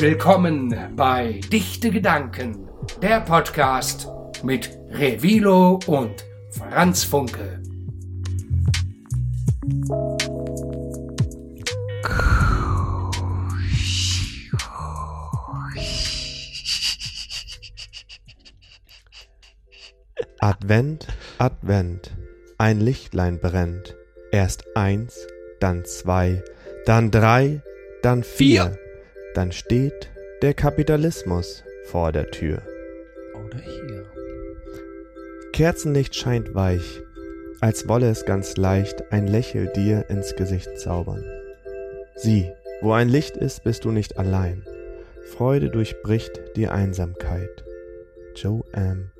Willkommen bei Dichte Gedanken, der Podcast mit Revilo und Franz Funke. Advent, Advent, ein Lichtlein brennt. Erst eins, dann zwei, dann drei, dann vier. Vier. Dann steht der Kapitalismus vor der Tür. Oder hier. Kerzenlicht scheint weich, als wolle es ganz leicht ein Lächel dir ins Gesicht zaubern. Sieh, wo ein Licht ist, bist du nicht allein. Freude durchbricht die Einsamkeit. Joe M.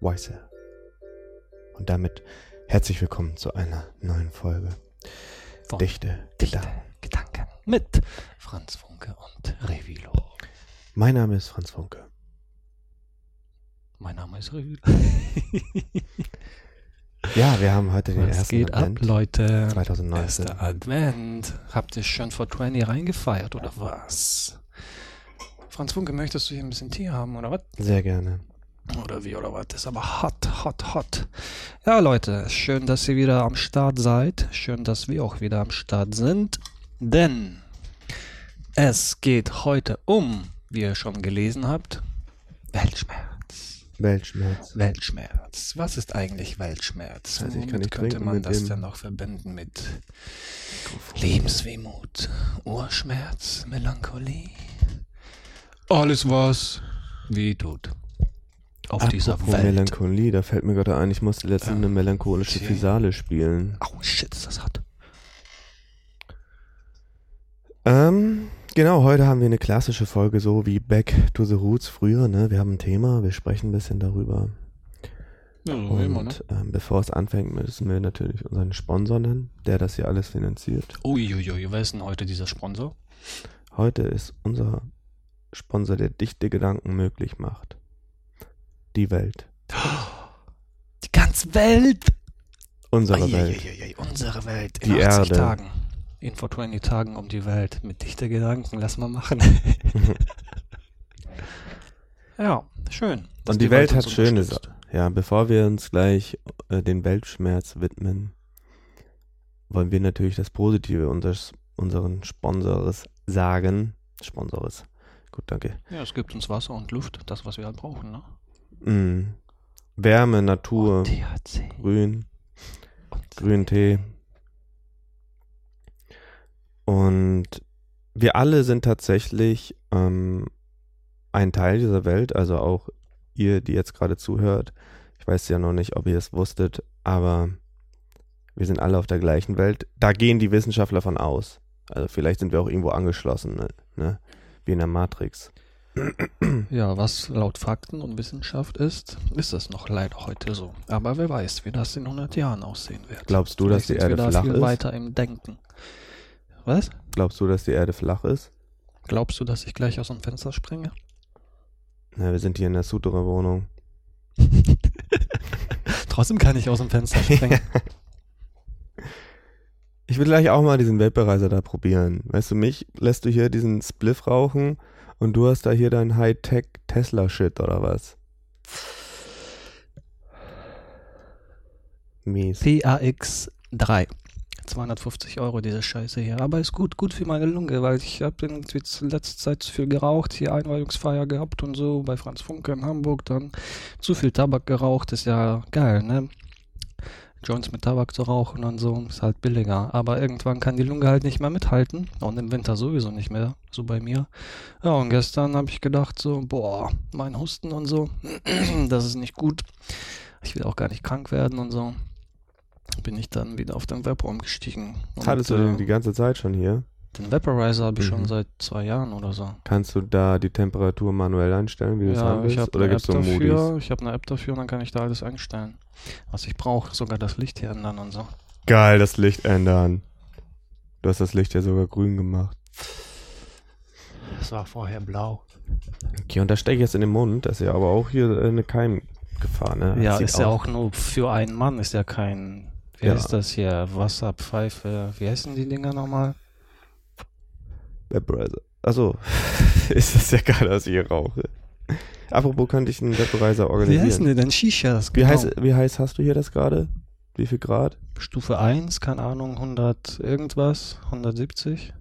Weiser. Und damit herzlich willkommen zu einer neuen Folge. Von Dichte Dichte Gedanken. Mit Franz Funke und Revilo. Mein Name ist Franz Funke. Mein Name ist Revilo. Ja, wir haben heute den Was ersten geht Advent ab, Leute? 2019. Erster Advent. Habt ihr schon vor 20 reingefeiert oder was? Franz Funke, möchtest du hier ein bisschen Tee haben oder was? Sehr gerne. Oder wie oder was? Das ist aber hot, hot, hot. Ja, Leute, schön, dass ihr wieder am Start seid. Schön, dass wir auch wieder am Start sind. Denn es geht heute um, wie ihr schon gelesen habt, Weltschmerz. Weltschmerz. Weltschmerz. Was ist eigentlich Weltschmerz? Also ich kann nicht könnte man das denn noch verbinden mit Lebenswehmut, Urschmerz, Melancholie? Alles was weh tut. Auf dieser Apropos Welt. Melancholie, da fällt mir gerade ein, ich musste letztens Ja. eine melancholische. Fisale spielen. Oh shit, das hart. Ähm, genau, heute haben wir eine klassische Folge, so wie Back to the Roots früher, ne? Wir haben ein Thema, wir sprechen ein bisschen darüber. Ja, so Und immer, ne? ähm, bevor es anfängt, müssen wir natürlich unseren Sponsor nennen, der das hier alles finanziert. Uiuiui, wer ist denn heute dieser Sponsor? Heute ist unser Sponsor, der dichte Gedanken möglich macht. Die Welt. Die ganze Welt! Unsere Welt. Unsere Welt. In Die 80 Erde. Tagen. In vor 20 Tagen um die Welt. Mit dichter Gedanken, lass mal machen. ja, schön. Und die, Welt hat uns schöne unterstützt. Sachen. Ja, bevor wir uns gleich äh, den Weltschmerz widmen, wollen wir natürlich das Positive unseres, unseren Sponsors sagen. Sponsors. Gut, danke. Ja, es gibt uns Wasser und Luft, das, was wir halt brauchen, ne? Mm. Wärme, Natur. Grün, Und Grüntee. Und wir alle sind tatsächlich ähm, ein Teil dieser Welt, also auch ihr, die jetzt gerade zuhört. Ich weiß ja noch nicht, ob ihr es wusstet, aber wir sind alle auf der gleichen Welt. Da gehen die Wissenschaftler von aus. Also vielleicht sind wir auch irgendwo angeschlossen, ne? ne? Wie in der Matrix. Ja, was laut Fakten und Wissenschaft ist, ist das noch leider heute so. Aber wer weiß, wie das in 100 Jahren aussehen wird. Glaubst du, dass Vielleicht die sind wir Erde da flach viel ist? weiter im Denken. Was? Glaubst du, dass die Erde flach ist? Glaubst du, dass ich gleich aus dem Fenster springe? Na, wir sind hier in der Sutere-Wohnung. Trotzdem kann ich aus dem Fenster springen. Ich will gleich auch mal diesen Vaporizer da probieren. Weißt du, mich lässt du hier diesen Spliff rauchen und du hast da hier dein Hightech Tesla-Shit oder was? Mies. PAX 3. 250 Euro diese Scheiße hier. Aber ist gut, gut für meine Lunge, weil ich habe in letzter Zeit zu viel geraucht, hier Einweihungsfeier gehabt und so bei Franz Funke in Hamburg, dann zu viel Tabak geraucht, ist ja geil, ne? Joints mit Tabak zu rauchen und so, ist halt billiger. Aber irgendwann kann die Lunge halt nicht mehr mithalten und im Winter sowieso nicht mehr, so bei mir. Ja, und gestern habe ich gedacht so, boah, mein Husten und so, das ist nicht gut. Ich will auch gar nicht krank werden und so bin ich dann wieder auf den Vapor umgestiegen. Das Und, hattest du äh, den die ganze Zeit schon hier. den Vaporizer habe ich Mhm. schon seit zwei Jahren oder so. Kannst du da die Temperatur manuell einstellen, wie du es haben Ja, willst? ich habe Oder eine App gibt's so Modis? dafür. Ich habe eine App dafür und dann kann ich da alles einstellen, was ich brauche. Sogar das Licht hier ändern und so. Geil, das Licht ändern. Du hast das Licht ja sogar grün gemacht. Das war vorher blau. Okay, und das stecke ich jetzt in den Mund. Das ist ja aber auch hier äh, eine Keimgefahr, ne? Ja, ist ja auch nur für einen Mann, ist ja kein. Wie Ja. heißt das hier? Wasserpfeife. Wie heißen die Dinger nochmal? Vaporizer. Achso, ist das ja geil, dass ich hier rauche. Apropos, könnte ich einen Vaporizer Wie organisieren. heißen die denn? Shishas. Wie, genau. heiß, wie heiß hast du hier das gerade? Wie viel Grad? Stufe 1, keine Ahnung, 100 irgendwas, 170.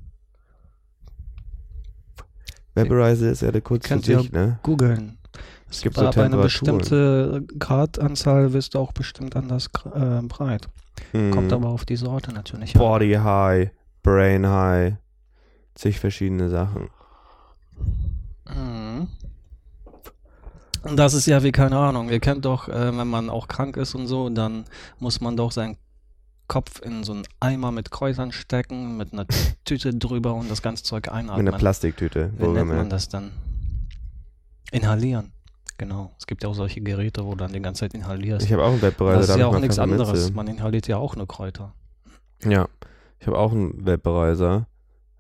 Vaporizer ist ja der kurz für Könnt ihr sich, ne? Googeln. Es Gibt so ab einer Temperaturen. bestimmte Gradanzahl wirst du auch bestimmt anders äh, breit. Kommt Mhm. aber auf die Sorte natürlich an. Body High, Brain High, zig verschiedene Sachen. Mhm. Und das ist ja wie, keine Ahnung, ihr kennt doch, äh, wenn man auch krank ist und so, dann muss man doch seinen Kopf in so einen Eimer mit Kräutern stecken, mit einer Tüte drüber und das ganze Zeug Mit einatmen. einer Plastiktüte. Wie nennt man das dann? Inhalieren. Genau. Es gibt ja auch solche Geräte, wo du dann die ganze Zeit inhalierst. Ich habe auch einen Vaporizer. das da ist ja auch nichts anderes. Man inhaliert ja auch nur Kräuter. Ja, ich habe auch einen Vaporizer,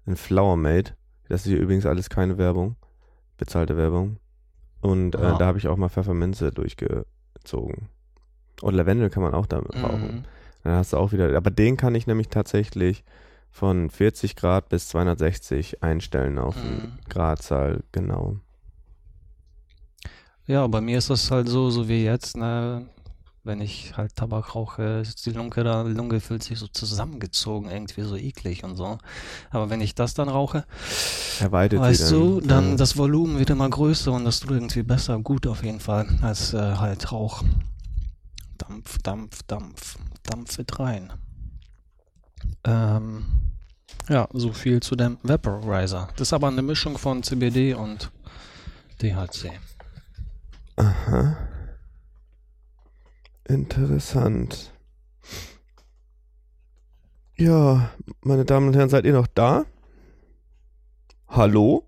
einen Flower Mate. Das ist hier übrigens alles keine Werbung, bezahlte Werbung. Und äh, Ja. da habe ich auch mal Pfefferminze durchgezogen. Und Lavendel kann man auch damit rauchen. Mhm. Dann hast du auch wieder, aber den kann ich nämlich tatsächlich von 40 Grad bis 260 einstellen auf Mhm. Gradzahl, genau. Ja, bei mir ist das halt so, so wie jetzt, ne? Wenn ich halt Tabak rauche, ist die Lunge da, die Lunge fühlt sich so zusammengezogen, irgendwie so eklig und so. Aber wenn ich das dann rauche, Erweitert weißt du, dann ja. das Volumen wird immer größer und das tut irgendwie besser, gut auf jeden Fall, als äh, halt Rauch. Dampf, Dampf, Dampf, Dampf wird rein. Ähm, ja, so viel zu dem Vaporizer. Das ist aber eine Mischung von CBD und THC. Aha. Interessant. Ja, meine Damen und Herren, seid ihr noch da? Hallo?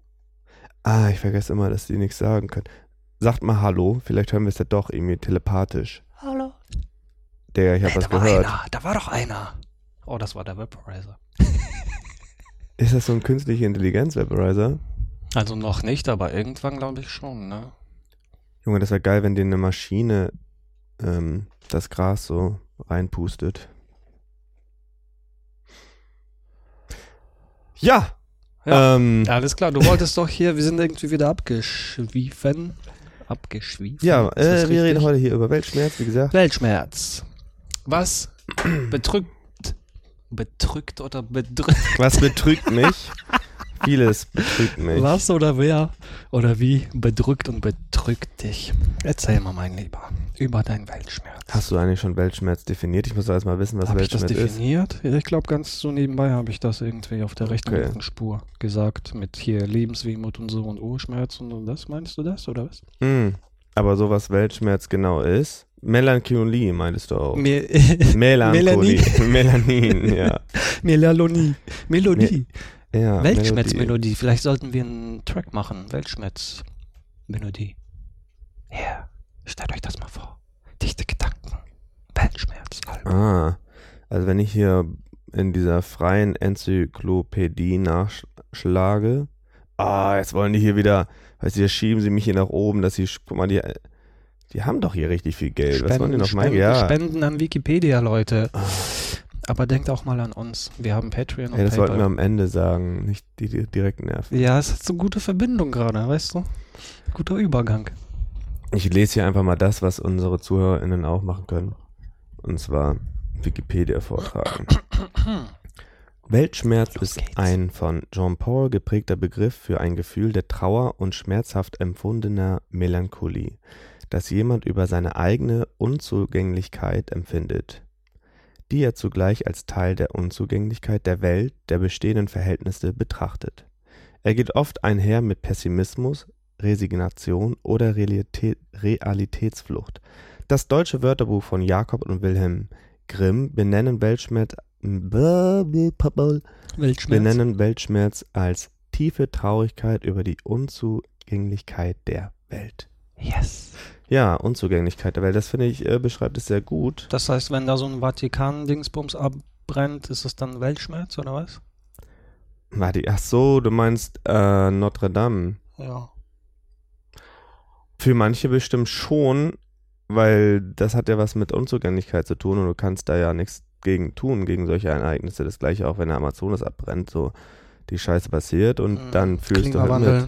Ah, ich vergesse immer, dass die nichts sagen können. Sagt mal Hallo, vielleicht hören wir es ja doch irgendwie telepathisch. Hallo. Der, ich habe Ey, was da war gehört. einer, da war doch einer. Oh, das war der Vaporizer. Ist das so ein künstliche Intelligenz-Vaporizer? Also noch nicht, aber irgendwann glaube ich schon, ne? Junge, das wäre geil, wenn dir eine Maschine ähm, das Gras so reinpustet. Ja! Ja. Ähm, alles klar, du wolltest doch hier, wir sind irgendwie wieder abgeschwiefen. Abgeschwiefen. Ja, äh, wir reden heute hier über Weltschmerz, wie gesagt. Weltschmerz. Was bedrückt, bedrückt oder bedrückt? Was betrügt mich? Vieles betrügt mich. Was oder wer oder wie bedrückt und bedrückt dich? Erzähl mal, mein Lieber, über deinen Weltschmerz. Hast du eigentlich schon Weltschmerz definiert? Ich muss erst mal wissen, was Habe ich das Weltschmerz ist. definiert? Ja, Ich glaube, ganz so nebenbei habe ich das irgendwie auf der rechten Okay. Spur gesagt. Mit hier Lebenswehmut und so und Urschmerz und das. Meinst du das oder was? Hm. Aber so was Weltschmerz genau ist? Melancholie meintest du auch. Me Melancholie. Melanin, ja. Melalonie. Melodie. Ja Weltschmerzmelodie. Vielleicht sollten wir einen Track machen. Weltschmerzmelodie. Ja, stellt euch das mal vor. Dichte Gedanken. Weltschmerz. Ah, also wenn ich hier in dieser freien Enzyklopädie nachschlage, ah, jetzt wollen die hier wieder, weißt du, hier schieben sie mich hier nach oben, dass sie, guck mal, die, die haben doch hier richtig viel Geld. Was wollen die noch meinen? Spenden, Ja, Spenden an Wikipedia, Leute. Aber denkt auch mal an uns. Wir haben Patreon und ja, das wollten wir PayPal. am Ende sagen, nicht die, die direkt nerven. Ja, es hat so gute Verbindung gerade, weißt du? Guter Übergang. Ich lese hier einfach mal das, was unsere ZuhörerInnen auch machen können. Und zwar Wikipedia vortragen. Weltschmerz ist ein von Jean Paul geprägter Begriff für ein Gefühl der Trauer und schmerzhaft empfundener Melancholie, das jemand über seine eigene Unzugänglichkeit empfindet, die er zugleich als Teil der Unzugänglichkeit der Welt, der bestehenden Verhältnisse betrachtet. Er geht oft einher mit Pessimismus, Resignation oder Realität, Realitätsflucht. Das deutsche Wörterbuch von Jakob und Wilhelm Grimm benennen Weltschmerz, Weltschmerz. benennen Weltschmerz als tiefe Traurigkeit über die Unzugänglichkeit der Welt. Yes. Ja, Unzugänglichkeit der Welt, das finde ich, äh, beschreibt es sehr gut. Das heißt, wenn da so ein Vatikan-Dingsbums abbrennt, ist es dann Weltschmerz oder was? Warte, ach so, du meinst äh, Notre Dame. Ja. Für manche bestimmt schon, weil das hat ja was mit Unzugänglichkeit zu tun und du kannst da ja nichts gegen tun, gegen solche Ereignisse. Das gleiche auch, wenn der Amazonas abbrennt, so. die Scheiße passiert und Mhm. dann fühlst du halt mit.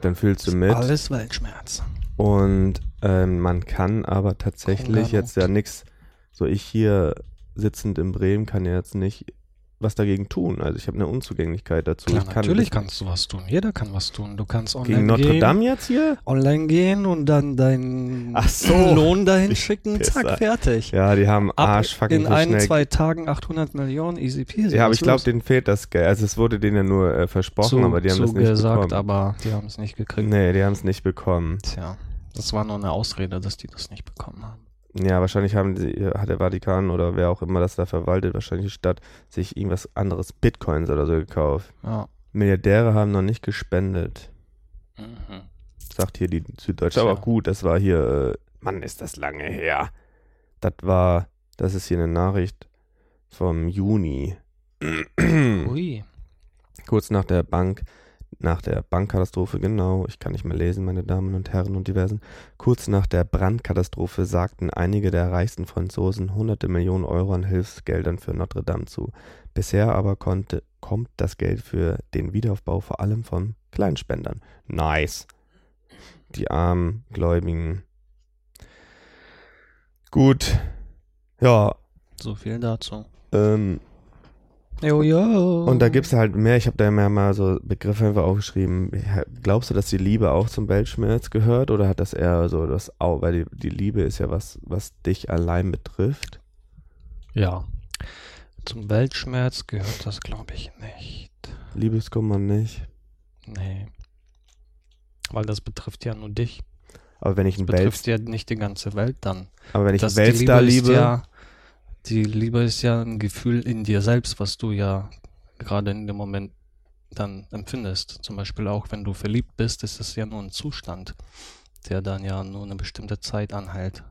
Dann fühlst du mit. alles Weltschmerz. Und ähm, man kann aber tatsächlich jetzt ja nichts, so ich hier sitzend in Bremen kann ja jetzt nicht was dagegen tun. Also ich habe eine Unzugänglichkeit dazu. Klar, kann natürlich kannst du was tun. Jeder kann was tun. Du kannst online Gegen Notre gehen, Dame jetzt hier? online gehen und dann deinen so. Lohn dahin schicken. Pisser. Zack, fertig. Ja, die haben Ab Arsch fucking in so ein, schnell. zwei Tagen 800 Millionen, easy peasy. ja, aber ich glaube, denen fehlt das Geld. Also es wurde denen ja nur äh, versprochen, Zu- aber die haben das nicht gesagt, bekommen. aber die haben es nicht gekriegt. Nee, die haben es nicht bekommen. Tja, das war nur eine Ausrede, dass die das nicht bekommen haben. Ja, wahrscheinlich haben die, hat der Vatikan oder wer auch immer das da verwaltet, wahrscheinlich die Stadt, sich irgendwas anderes, Bitcoins oder so gekauft. Ja. Milliardäre haben noch nicht gespendet. Mhm. sagt hier die Süddeutsche. Aber gut, das war hier, äh, Mann, ist das lange her. Das war, das ist hier eine Nachricht vom Juni. Ui. Kurz nach der Bank, nach der Bankkatastrophe, genau, ich kann nicht mehr lesen, meine Damen und Herren und diversen. Kurz nach der Brandkatastrophe sagten einige der reichsten Franzosen hunderte Millionen Euro an Hilfsgeldern für Notre Dame zu. Bisher aber konnte, kommt das Geld für den Wiederaufbau vor allem von Kleinspendern. Nice. Die armen Gläubigen. Gut. Ja, So viel dazu. ähm, Jo, jo. und da gibt es halt mehr, ich habe da mehr mal so Begriffe einfach aufgeschrieben. Glaubst du, dass die Liebe auch zum Weltschmerz gehört oder hat das eher so das auch, weil die, die Liebe ist ja was, was dich allein betrifft? Ja. Zum Weltschmerz gehört das, glaube ich, nicht. Liebeskummer nicht. Nee. Weil das betrifft ja nur dich. Aber wenn ich Das einen Welt, betrifft ja nicht die ganze Welt dann. aber wenn ich Das, einen Weltstar ist liebe, Ja, die Liebe ist ja ein Gefühl in dir selbst, was du ja gerade in dem Moment dann empfindest. Zum Beispiel auch, wenn du verliebt bist, ist es ja nur ein Zustand, der dann ja nur eine bestimmte Zeit anhält.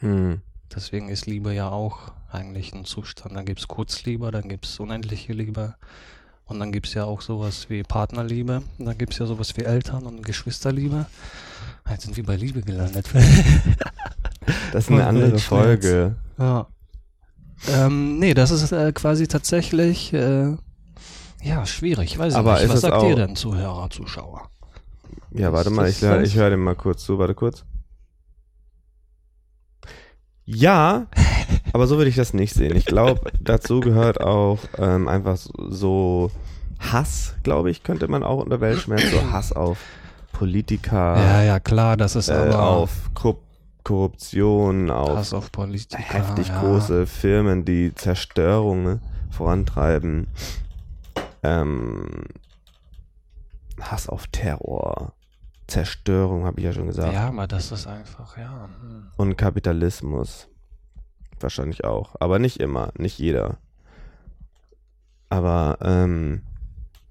hm, Deswegen ist Liebe ja auch eigentlich ein Zustand. Dann gibt es Kurzliebe, dann gibt es unendliche Liebe. Und dann gibt es ja auch sowas wie Partnerliebe. Und dann gibt es ja sowas wie Eltern- und Geschwisterliebe. Jetzt sind wir bei Liebe gelandet. das ist eine Und andere. Folge. ja. Ähm, nee, das ist äh, quasi tatsächlich, äh, ja, schwierig. Weiß ich Aber nicht. Was sagt ihr denn, Zuhörer, Zuschauer? Ja, warte Ist mal, ich, ich höre dem mal kurz zu. Warte kurz. Ja, aber so würde ich das nicht sehen. Ich glaube, dazu gehört auch ähm, einfach so- Hass, glaube ich, könnte man auch unter Weltschmerz, so Hass auf Politiker, Ja, ja, klar, das ist äh, aber auf Korrup Korruption, auf Hass auf Politiker. heftig ja. große Firmen, die Zerstörung ne, vorantreiben. Ähm, Hass auf Terror, Zerstörung, habe ich ja schon gesagt. Ja, aber das ist einfach, ja. hm. Und Kapitalismus. Wahrscheinlich auch. Aber nicht immer, nicht jeder. Aber, ähm,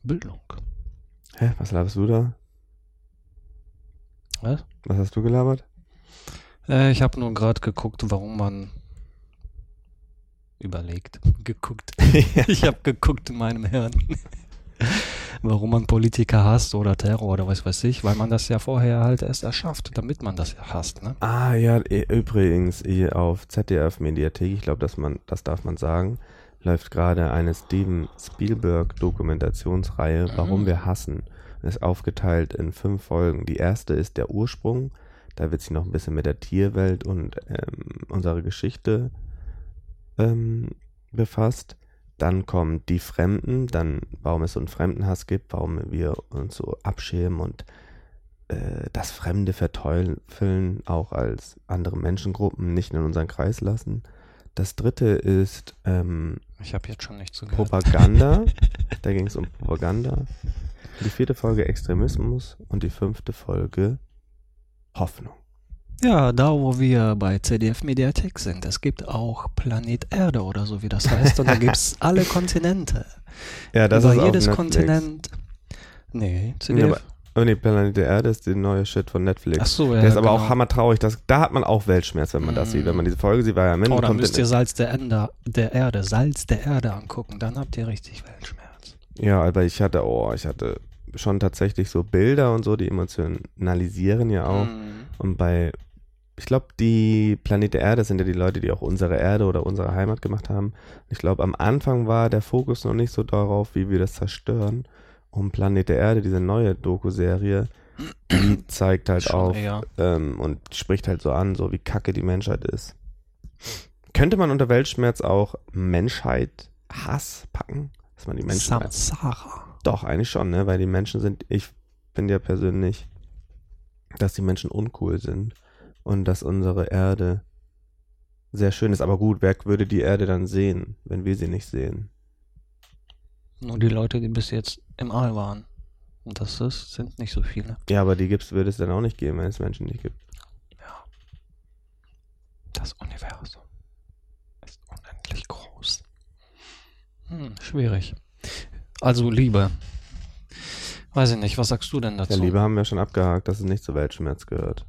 Bildung. hä, was laberst du da? Was? Was hast du gelabert? Äh, ich habe nur gerade geguckt, warum man überlegt. Geguckt. Ich habe geguckt in meinem Hirn. warum man Politiker hasst oder Terror oder was weiß ich, weil man das ja vorher halt erst erschafft, damit man das ja hasst, ne? Ah ja, übrigens auf ZDF Mediathek, ich glaube, dass man, das darf man sagen, läuft gerade eine Steven Spielberg Dokumentationsreihe, Warum Mhm. wir hassen. Ist aufgeteilt in fünf Folgen. Die erste ist der Ursprung. Da wird sich noch ein bisschen mit der Tierwelt und ähm, unserer Geschichte ähm, befasst. Dann kommt die Fremden, dann warum es so einen Fremdenhass gibt, warum wir uns so abschirmen und äh, das Fremde verteufeln, auch als andere Menschengruppen nicht in unseren Kreis lassen. Das dritte ist ähm, Ich habe jetzt schon nicht zugehört. Propaganda. da ging es um Propaganda. Die vierte Folge Extremismus und die fünfte Folge Hoffnung. Ja, da wo wir bei CDF Mediathek sind, es gibt auch Planet Erde oder so wie das heißt. Und da gibt es alle Kontinente. Ja, das Über ist jedes Netflix. Kontinent. Nee, CDF. aber- Oh nee, Planet der Erde ist die neue Shit von Netflix. Ach so, ja. der ist aber genau. auch hammertraurig. Das, da hat man auch Weltschmerz, wenn man das Mm. sieht. Wenn man diese Folge sieht, war ja am Ende Oh, dann müsst ihr Salz der, Ende, der Erde, Salz der Erde angucken. Dann habt ihr richtig Weltschmerz. Ja, aber ich hatte, oh, ich hatte schon tatsächlich so Bilder und so, die emotionalisieren ja auch. Mm. Und bei ich glaube, die Planet der Erde sind ja die Leute, die auch unsere Erde oder unsere Heimat gemacht haben. Ich glaube, am Anfang war der Fokus noch nicht so darauf, wie wir das zerstören. Und Planet der Erde, diese neue Doku-Serie, die zeigt halt eher. ähm, und spricht halt so an, so wie kacke die Menschheit ist. Könnte man unter Weltschmerz auch Menschheit Hass packen? Dass man die Menschen Samsara. Doch, eigentlich schon, ne? Weil die Menschen sind, ich finde ja persönlich, dass die Menschen uncool sind und dass unsere Erde sehr schön ist. Aber gut, wer würde die Erde dann sehen, wenn wir sie nicht sehen? Nur die Leute, die bis jetzt im All waren. Und das ist, sind nicht so viele. Ja, aber die gibt's, würde es dann auch nicht geben, wenn es Menschen nicht gibt. Das Universum ist unendlich groß. Hm, schwierig. Also Liebe. Weiß ich nicht, was sagst du denn dazu? Ja, Liebe haben wir schon abgehakt, dass es nicht zu Weltschmerz gehört.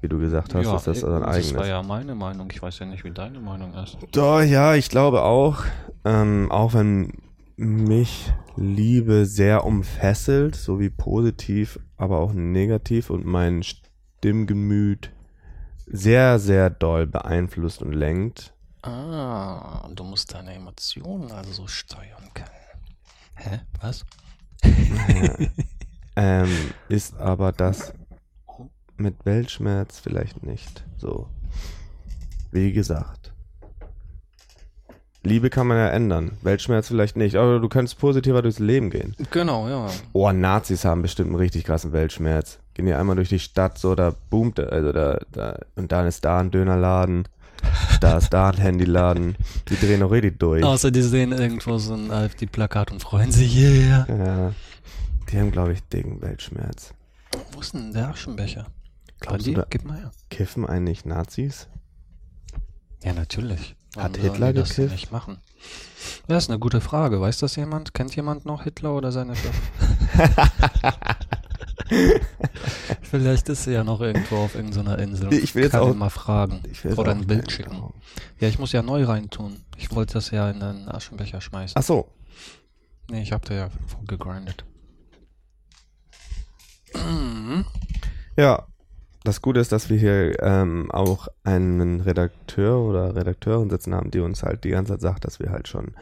Wie du gesagt hast, ja, ist das eben, dein Das eigenes. war ja meine Meinung. Ich weiß ja nicht, wie deine Meinung ist. Doch, ja, ich glaube auch. Ähm, auch wenn mich Liebe sehr umfesselt, sowie positiv, aber auch negativ und mein Stimmgemüt sehr, sehr doll beeinflusst und lenkt. Ah, du musst deine Emotionen also steuern können. Hä? Was? ähm, ist aber das mit Weltschmerz vielleicht nicht so. Wie gesagt. Liebe kann man ja ändern. Weltschmerz vielleicht nicht. Aber du könntest positiver durchs Leben gehen. Genau, ja. Oh, Nazis haben bestimmt einen richtig krassen Weltschmerz. Gehen die einmal durch die Stadt, so, da boomt, also da, da, und dann ist da ein Dönerladen, da ist da ein Handyladen. Die drehen auch richtig durch. Außer die sehen irgendwo so ein AfD-Plakat und freuen sich, yeah. Ja, die haben, glaube ich, dicken Weltschmerz. Wo ist denn der Aschenbecher? Glaubst Andi, du, da Gib mal her. kiffen eigentlich Nazis? Ja, natürlich. Hat sollen Hitler die das gekifft? nicht machen? Das ist eine gute Frage. Weiß das jemand? Kennt jemand noch Hitler oder seine Schwester? Vielleicht ist sie ja noch irgendwo auf irgendeiner Insel. Ich will jetzt kann auch- mal fragen. Ich will Oder ein Bild schicken. glauben. Ja, ich muss ja neu reintun. Ich wollte das ja in den Aschenbecher schmeißen. Ach so. Nee, ich hab da ja vorgegrindet. Mhm. Ja, das Gute ist, dass wir hier ähm, auch einen Redakteur oder Redakteurin sitzen haben, die uns halt die ganze Zeit sagt, dass wir halt schon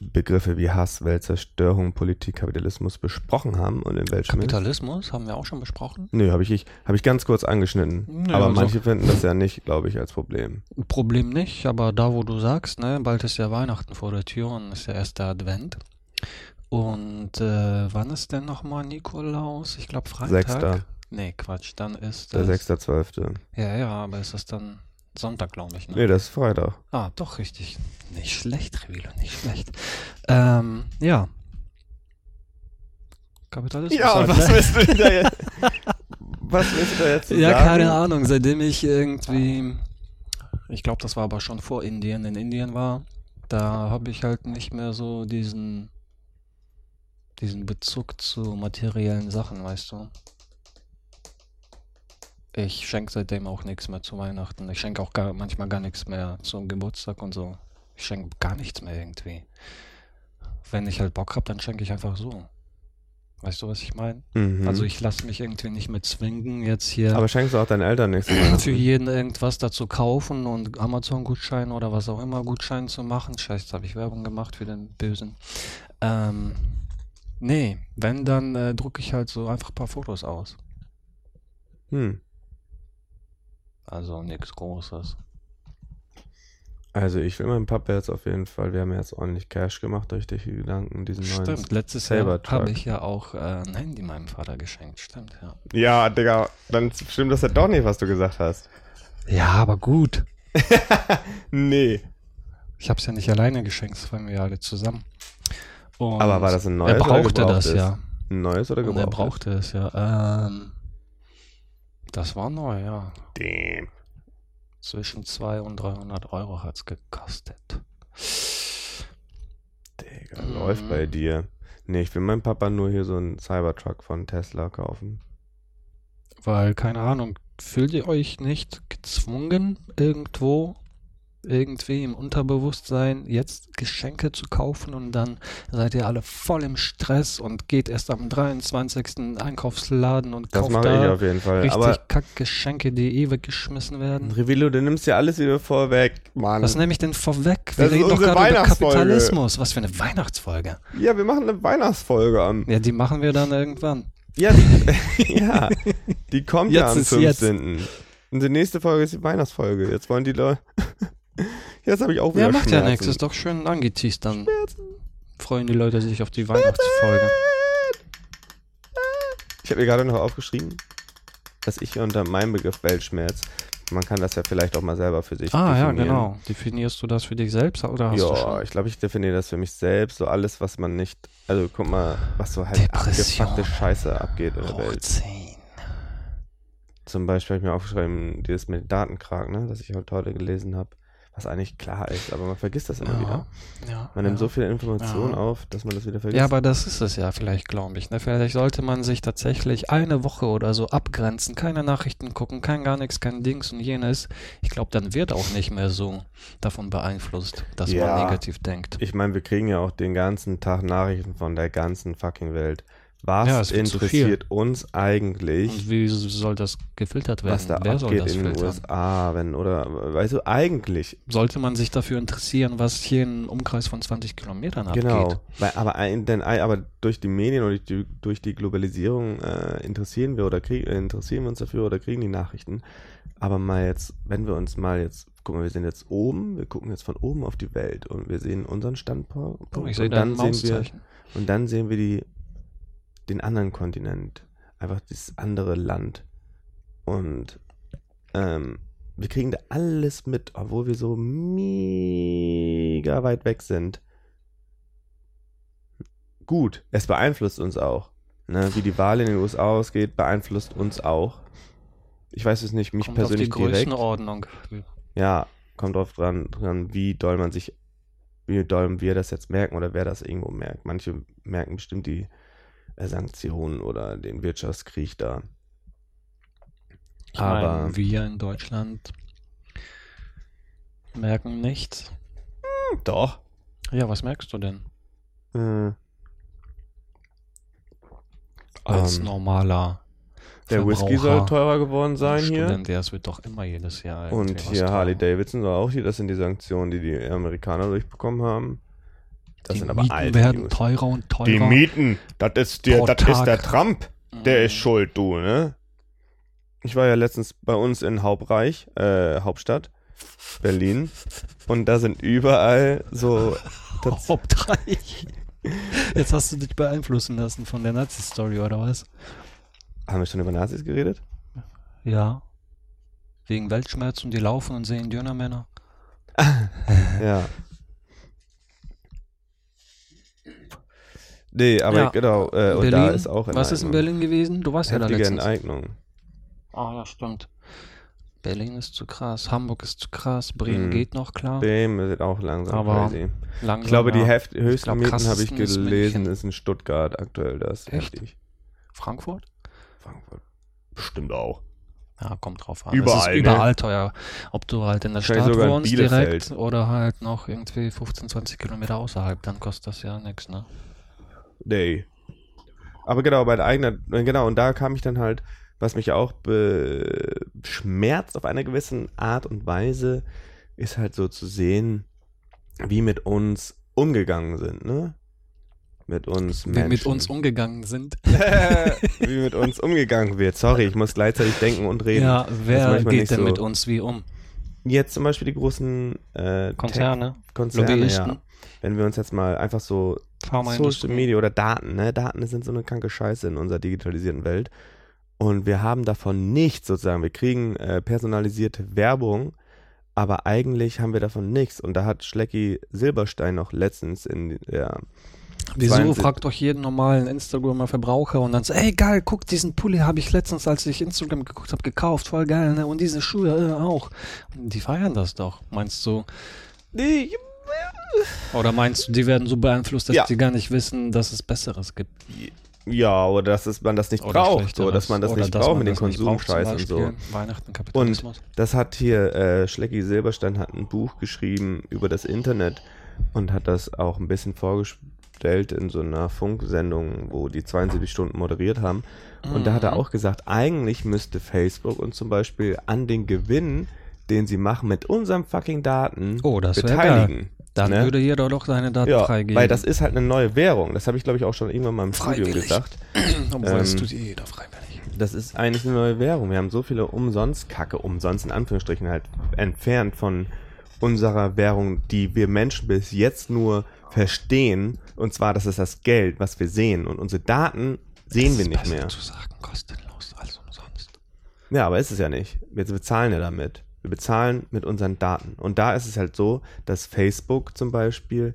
Begriffe wie Hass, Weltzerstörung, Politik, Kapitalismus besprochen haben und in welchem Kapitalismus haben wir auch schon besprochen. Nö, habe ich, ich, hab ich ganz kurz angeschnitten. Nö, aber also- manche finden das ja nicht, glaube ich, als Problem. Problem nicht, aber da, wo du sagst, ne, bald ist ja Weihnachten vor der Tür und ist der erste Advent. Und äh, wann ist denn nochmal Nikolaus? Ich glaube Freitag. Sechster. Nee, Quatsch, dann ist Der das. 6.12. Ja, ja, aber ist das dann Sonntag, glaube ich. Ne? Nee, das ist Freitag. Ah, doch, richtig. Nicht schlecht, Revilo, nicht schlecht. Ähm, ja. Kapitalismus. halt, ne? willst du da jetzt? was willst du da jetzt Ja, sagen? keine Ahnung, seitdem ich irgendwie, ich glaube, das war aber schon vor Indien, in Indien war, da habe ich halt nicht mehr so diesen, diesen Bezug zu materiellen Sachen, weißt du. Ich schenke seitdem auch nichts mehr zu Weihnachten. Ich schenke auch gar, manchmal gar nichts mehr zum Geburtstag und so. Ich schenke gar nichts mehr irgendwie. Wenn ich halt Bock habe, dann schenke ich einfach so. Weißt du, was ich meine? Mhm. Also ich lasse mich irgendwie nicht mehr zwingen, jetzt hier Aber schenkst du auch deinen Eltern nichts mehr? für jeden irgendwas dazu kaufen und Amazon-Gutschein oder was auch immer Gutschein zu machen. Scheiße, habe ich Werbung gemacht für den Bösen. Ähm, nee, wenn, dann äh, drucke ich halt so einfach ein paar Fotos aus. Hm. Also nichts Großes. Also ich will meinem Papa jetzt auf jeden Fall, wir haben jetzt ordentlich Cash gemacht durch die Gedanken, diesen neuen. Stimmt, letztes Jahr Cybertruck. habe ich ja auch äh, ein Handy meinem Vater geschenkt. Stimmt, ja. Ja, Digga, dann stimmt das ja doch nicht, was du gesagt hast. Ja, aber gut. Nee. Ich habe es ja nicht alleine geschenkt, das waren wir ja alle zusammen. Und Aber war das ein neues Er oder brauchte das gebrauchtes? ja. Ein neues oder Und er brauchte es ja. Ähm, das war neu, ja. Damn. Zwischen 200 und 300 Euro hat's gekostet. Digga, Mhm. läuft bei dir. Nee, ich will meinem Papa nur hier so einen Cybertruck von Tesla kaufen. Weil, keine Ahnung, fühlt ihr euch nicht gezwungen, irgendwo irgendwie im Unterbewusstsein, jetzt Geschenke zu kaufen und dann seid ihr alle voll im Stress und geht erst am 23. Einkaufsladen und Das kauft mache ich da auf jeden Fall. richtig Aber Kackgeschenke, die eh weggeschmissen werden. Revilo, du nimmst ja alles wieder vorweg, Mann. Was nehme ich denn vorweg? Wir Das ist reden doch unsere gerade über. Kapitalismus. Was für eine Weihnachtsfolge. Ja, wir machen eine Weihnachtsfolge an. Ja, die machen wir dann irgendwann. Ja, die, ja, die kommt ja Jetzt am ist jetzt. 15. Und die nächste Folge ist die Weihnachtsfolge. Jetzt wollen die Leute. Jetzt habe ich auch wieder Ja, macht ja Schmerzen. nichts. Ist doch schön angeteased dann. Freuen die Leute sich auf die Weihnachtsfolge. Ich habe mir gerade noch aufgeschrieben, dass ich unter meinem Begriff Weltschmerz, man kann das ja vielleicht auch mal selber für sich Ah, ja, definieren. genau. Definierst du das für dich selbst oder hast du Ja, schon? ich glaube, ich definiere das für mich selbst. So alles, was man nicht. Also guck mal, was so halt abgefuckte Scheiße abgeht in der Welt. Hochziehen. Zum Beispiel habe ich mir aufgeschrieben, dieses mit Datenkrag, ne, das ich halt heute gelesen habe, was eigentlich klar ist, aber man vergisst das immer wieder. Ja, ja. Man ja. nimmt so viel Information Ja. auf, dass man das wieder vergisst. Ja, aber das ist es ja vielleicht, glaube ich. Ne? Vielleicht sollte man sich tatsächlich eine Woche oder so abgrenzen, keine Nachrichten gucken, kein gar nichts, kein Dings und jenes. Ich glaube, dann wird auch nicht mehr so davon beeinflusst, dass Ja. man negativ denkt. ich meine, wir kriegen ja auch den ganzen Tag Nachrichten von der ganzen fucking Welt. Was Ja, interessiert uns eigentlich, Und wie soll das gefiltert werden? was da Wer abgeht in den? USA, wenn, oder, weißt du, eigentlich, Sollte man sich dafür interessieren, was hier im Umkreis von 20 Kilometern abgeht? genau, weil, aber, denn, aber durch die Medien und durch die, durch die Globalisierung äh, interessieren wir oder krieg, interessieren wir uns dafür oder kriegen die Nachrichten. Aber mal jetzt, wenn wir uns mal jetzt, guck mal, wir sind jetzt oben, wir gucken jetzt von oben auf die Welt und wir sehen unseren Standpunkt ich sehe und dann sehen wir, und dann sehen wir die, den anderen Kontinent, einfach das andere Land. Und ähm, wir kriegen da alles mit, obwohl wir so mega weit weg sind. Gut, es beeinflusst uns auch. Ne? Wie die Wahl in den USA ausgeht, beeinflusst uns auch. Ich weiß es nicht, mich Kommt auf die persönlich direkt. Größenordnung. Ja, kommt drauf dran, dran, wie doll man sich, wie doll wir das jetzt merken oder wer das irgendwo merkt. Manche merken bestimmt die Sanktionen oder den Wirtschaftskrieg da. Ich Aber- meine, wir in Deutschland merken nichts. Doch. Ja, was merkst du denn? Äh, Als Ähm, normaler der Whisky soll teurer geworden sein hier. Student, es wird doch immer jedes Jahr Und hier teurer. Harley Davidson soll auch hier, das sind die Sanktionen, die die Amerikaner durchbekommen haben. Das die sind aber Mieten alte werden News. teurer und teurer. Die Mieten, das ist, der, das ist der. Trump. Der Mhm. ist schuld, du, ne? Ich war ja letztens bei uns in Hauptreich, äh, Hauptstadt, Berlin. Und da sind überall so. Hauptreich. Jetzt hast du dich beeinflussen lassen von der Nazi-Story, oder was? haben wir schon über Nazis geredet? Ja. Wegen Weltschmerz und die laufen und sehen Dönermänner. Ja. Nee, aber Ja. genau. Äh, und da Berlin? ist auch Was ist in Berlin gewesen? Du warst ja da Heftige letztens. Enteignung. Ah, ja, stimmt. Berlin ist zu krass, Hamburg ist zu krass, Bremen Mhm. geht noch klar. Dem wird auch langsam Aber crazy. Langsam, Ich glaube, die heft höchsten glaub, Mieten habe ich ist gelesen, München. ist in Stuttgart aktuell. Das ist Echt? heftig. Frankfurt? Frankfurt. Bestimmt auch. Ja, kommt drauf an. Überall, es ist ne? überall teuer. Ob du halt in der Stadt wohnst direkt oder halt noch irgendwie 15, 20 Kilometer außerhalb, dann kostet das ja nichts, ne? Nee. Aber genau, bei der eigenen, genau, und da kam ich dann halt, was mich auch beschmerzt auf einer gewissen Art und Weise, ist halt so zu sehen, wie mit uns umgegangen sind, ne? Mit uns Wie Menschen. mit uns umgegangen sind. wie mit uns umgegangen wird. Sorry, ich muss gleichzeitig denken und reden. Ja, wer geht denn so. mit uns wie um? Jetzt zum Beispiel die großen äh, Konzerne, Konzerne, Lobbyisten, ja. Wenn wir uns jetzt mal einfach so Social. Media oder Daten, ne? Daten sind so eine kranke Scheiße in unserer digitalisierten Welt. Und wir haben davon nichts sozusagen. Wir kriegen äh, personalisierte Werbung, aber eigentlich haben wir davon nichts. Und da hat Schlecki Silberstein noch letztens in der Wieso 72 fragt doch jeden normalen Instagramer Verbraucher und dann so, ey geil, guck, diesen Pulli habe ich letztens, als ich Instagram geguckt habe, gekauft, voll geil, ne? Und diese Schuhe äh, auch. Und die feiern das doch, meinst du? Nee, Oder meinst du, die werden so beeinflusst, dass Ja. die gar nicht wissen, dass es Besseres gibt? Ja, oder dass es, man das nicht Oder braucht, so, dass man das nicht braucht mit zum Konsumscheiß und so. Weihnachten, Kapitalismus. Das hat hier äh, Schlecki Silberstein hat ein Buch geschrieben über das Internet und hat das auch ein bisschen vorgestellt in so einer Funksendung, wo die 72 Stunden moderiert haben. Und da hat er Mhm. auch gesagt, eigentlich müsste Facebook uns zum Beispiel an den Gewinn, den sie machen mit unseren fucking Daten, Oh, beteiligen. Dann ne? würde jeder doch seine Daten Ja, freigeben. weil das ist halt eine neue Währung. Das habe ich, glaube ich, auch schon irgendwann mal im Studium gesagt. Obwohl, ähm, das tut jeder freiwillig. Das ist eigentlich eine neue Währung. Wir haben so viele Umsonst-Kacke, umsonst in Anführungsstrichen halt entfernt von unserer Währung, die wir Menschen bis jetzt nur verstehen. Und zwar, das ist das Geld, was wir sehen. Und unsere Daten sehen Das wir nicht mehr. zu sagen, kostenlos als umsonst. Ja, aber ist es ja nicht. Wir bezahlen ja damit. Wir bezahlen mit unseren Daten. Und da ist es halt so, dass Facebook zum Beispiel,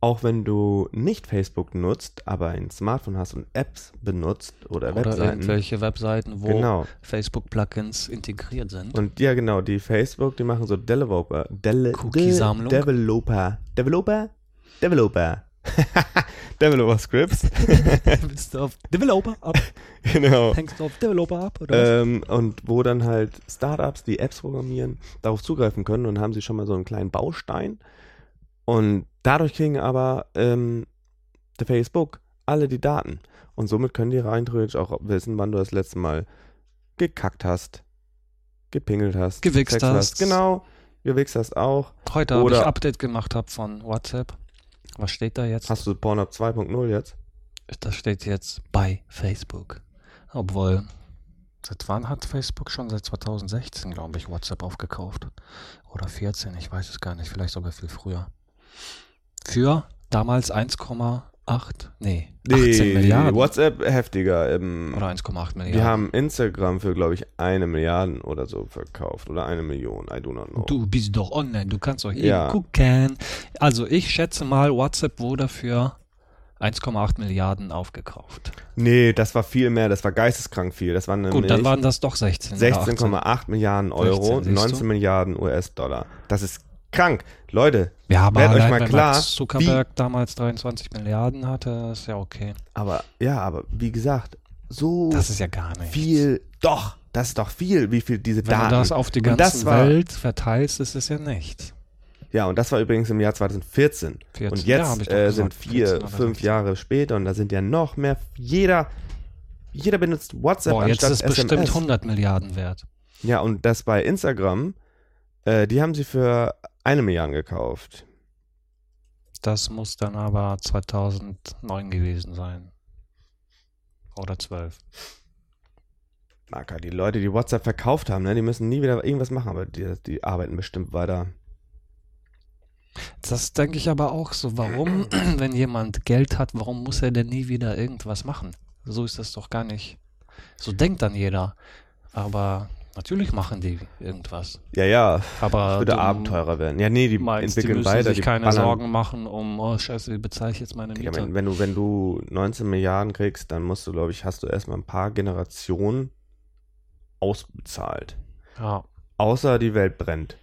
auch wenn du nicht Facebook nutzt, aber ein Smartphone hast und Apps benutzt oder, Oder Webseiten. irgendwelche Webseiten, wo Genau. Facebook-Plugins integriert sind. Und ja, genau, die Facebook, die machen so Developer. Dele, Cookie-Sammlung. De Developer. Developer? Developer. Developer Scripts. Bist du auf Developer ab? genau. Hängst du auf Developer ab? Oder? Ähm, und wo dann halt Startups, die Apps programmieren, darauf zugreifen können und haben sie schon mal so einen kleinen Baustein. Und dadurch kriegen aber ähm, der Facebook alle die Daten. Und somit können die rein theoretisch auch wissen, wann du das letzte Mal gekackt hast, gepingelt hast, Gewichst Sex hast. Genau, gewichst hast auch. Heute habe ich Update gemacht hab von WhatsApp. Was steht da jetzt? Hast du Pornhub 2.0 jetzt? Das steht jetzt bei Facebook. Obwohl, seit wann hat Facebook schon? Seit 2016, glaube ich, WhatsApp aufgekauft. Oder 14, ich weiß es gar nicht. Vielleicht sogar viel früher. Für damals 1,8, nee, 18 Milliarden. WhatsApp heftiger. Ähm, Oder 1,8 Milliarden. die haben Instagram für, glaube ich, eine Milliarde oder so verkauft. Oder eine Million, I do not know. Du bist doch online, du kannst doch hier Ja. gucken. Also ich schätze mal, WhatsApp wurde für 1,8 Milliarden aufgekauft. Nee, das war viel mehr, das war geisteskrank viel. Das waren Gut, dann waren das doch 16. oder 18. 16,8 Milliarden Euro, 16, siehst du? 19 Milliarden US-Dollar. Das ist krank. Leute, Ja, aber Werdet euch mal wenn klar, Mark Zuckerberg damals 23 Milliarden hatte, ist ja okay. aber ja, aber wie gesagt, so Das ist ja gar nicht. viel, doch, das ist doch viel, wie viel diese Wenn Daten. du das auf die ganze Welt verteilst, ist es ja nichts. Ja, und das war übrigens im Jahr 2014. 14, Und ja, jetzt doch äh, sind vier, 14 oder fünf 16. Jahre später und da sind ja noch mehr. Jeder, jeder benutzt WhatsApp Boah, jetzt anstatt ist es bestimmt SMS. 100 Milliarden wert. Ja, und das bei Instagram, äh, die haben sie für eine Milliarde gekauft. Das muss dann aber 2009 gewesen sein. Oder 12. Marker, die Leute, die WhatsApp verkauft haben, ne, die müssen nie wieder irgendwas machen, aber die, die arbeiten bestimmt weiter. Das denke ich aber auch so. Warum, wenn jemand Geld hat, warum muss er denn nie wieder irgendwas machen? So ist das doch gar nicht. So denkt dann jeder. Aber natürlich machen die irgendwas. Ja, ja, Aber würde du Abenteurer werden. Ja, nee, die meinst, die entwickeln müssen weiter. sich die keine ballern- Sorgen machen um, oh scheiße, wie bezahle ich jetzt meine Miete? wenn, wenn, du, wenn du 19 Milliarden kriegst, dann musst du, glaube ich, hast du erstmal ein paar Generationen ausbezahlt. Ja, Außer die Welt brennt.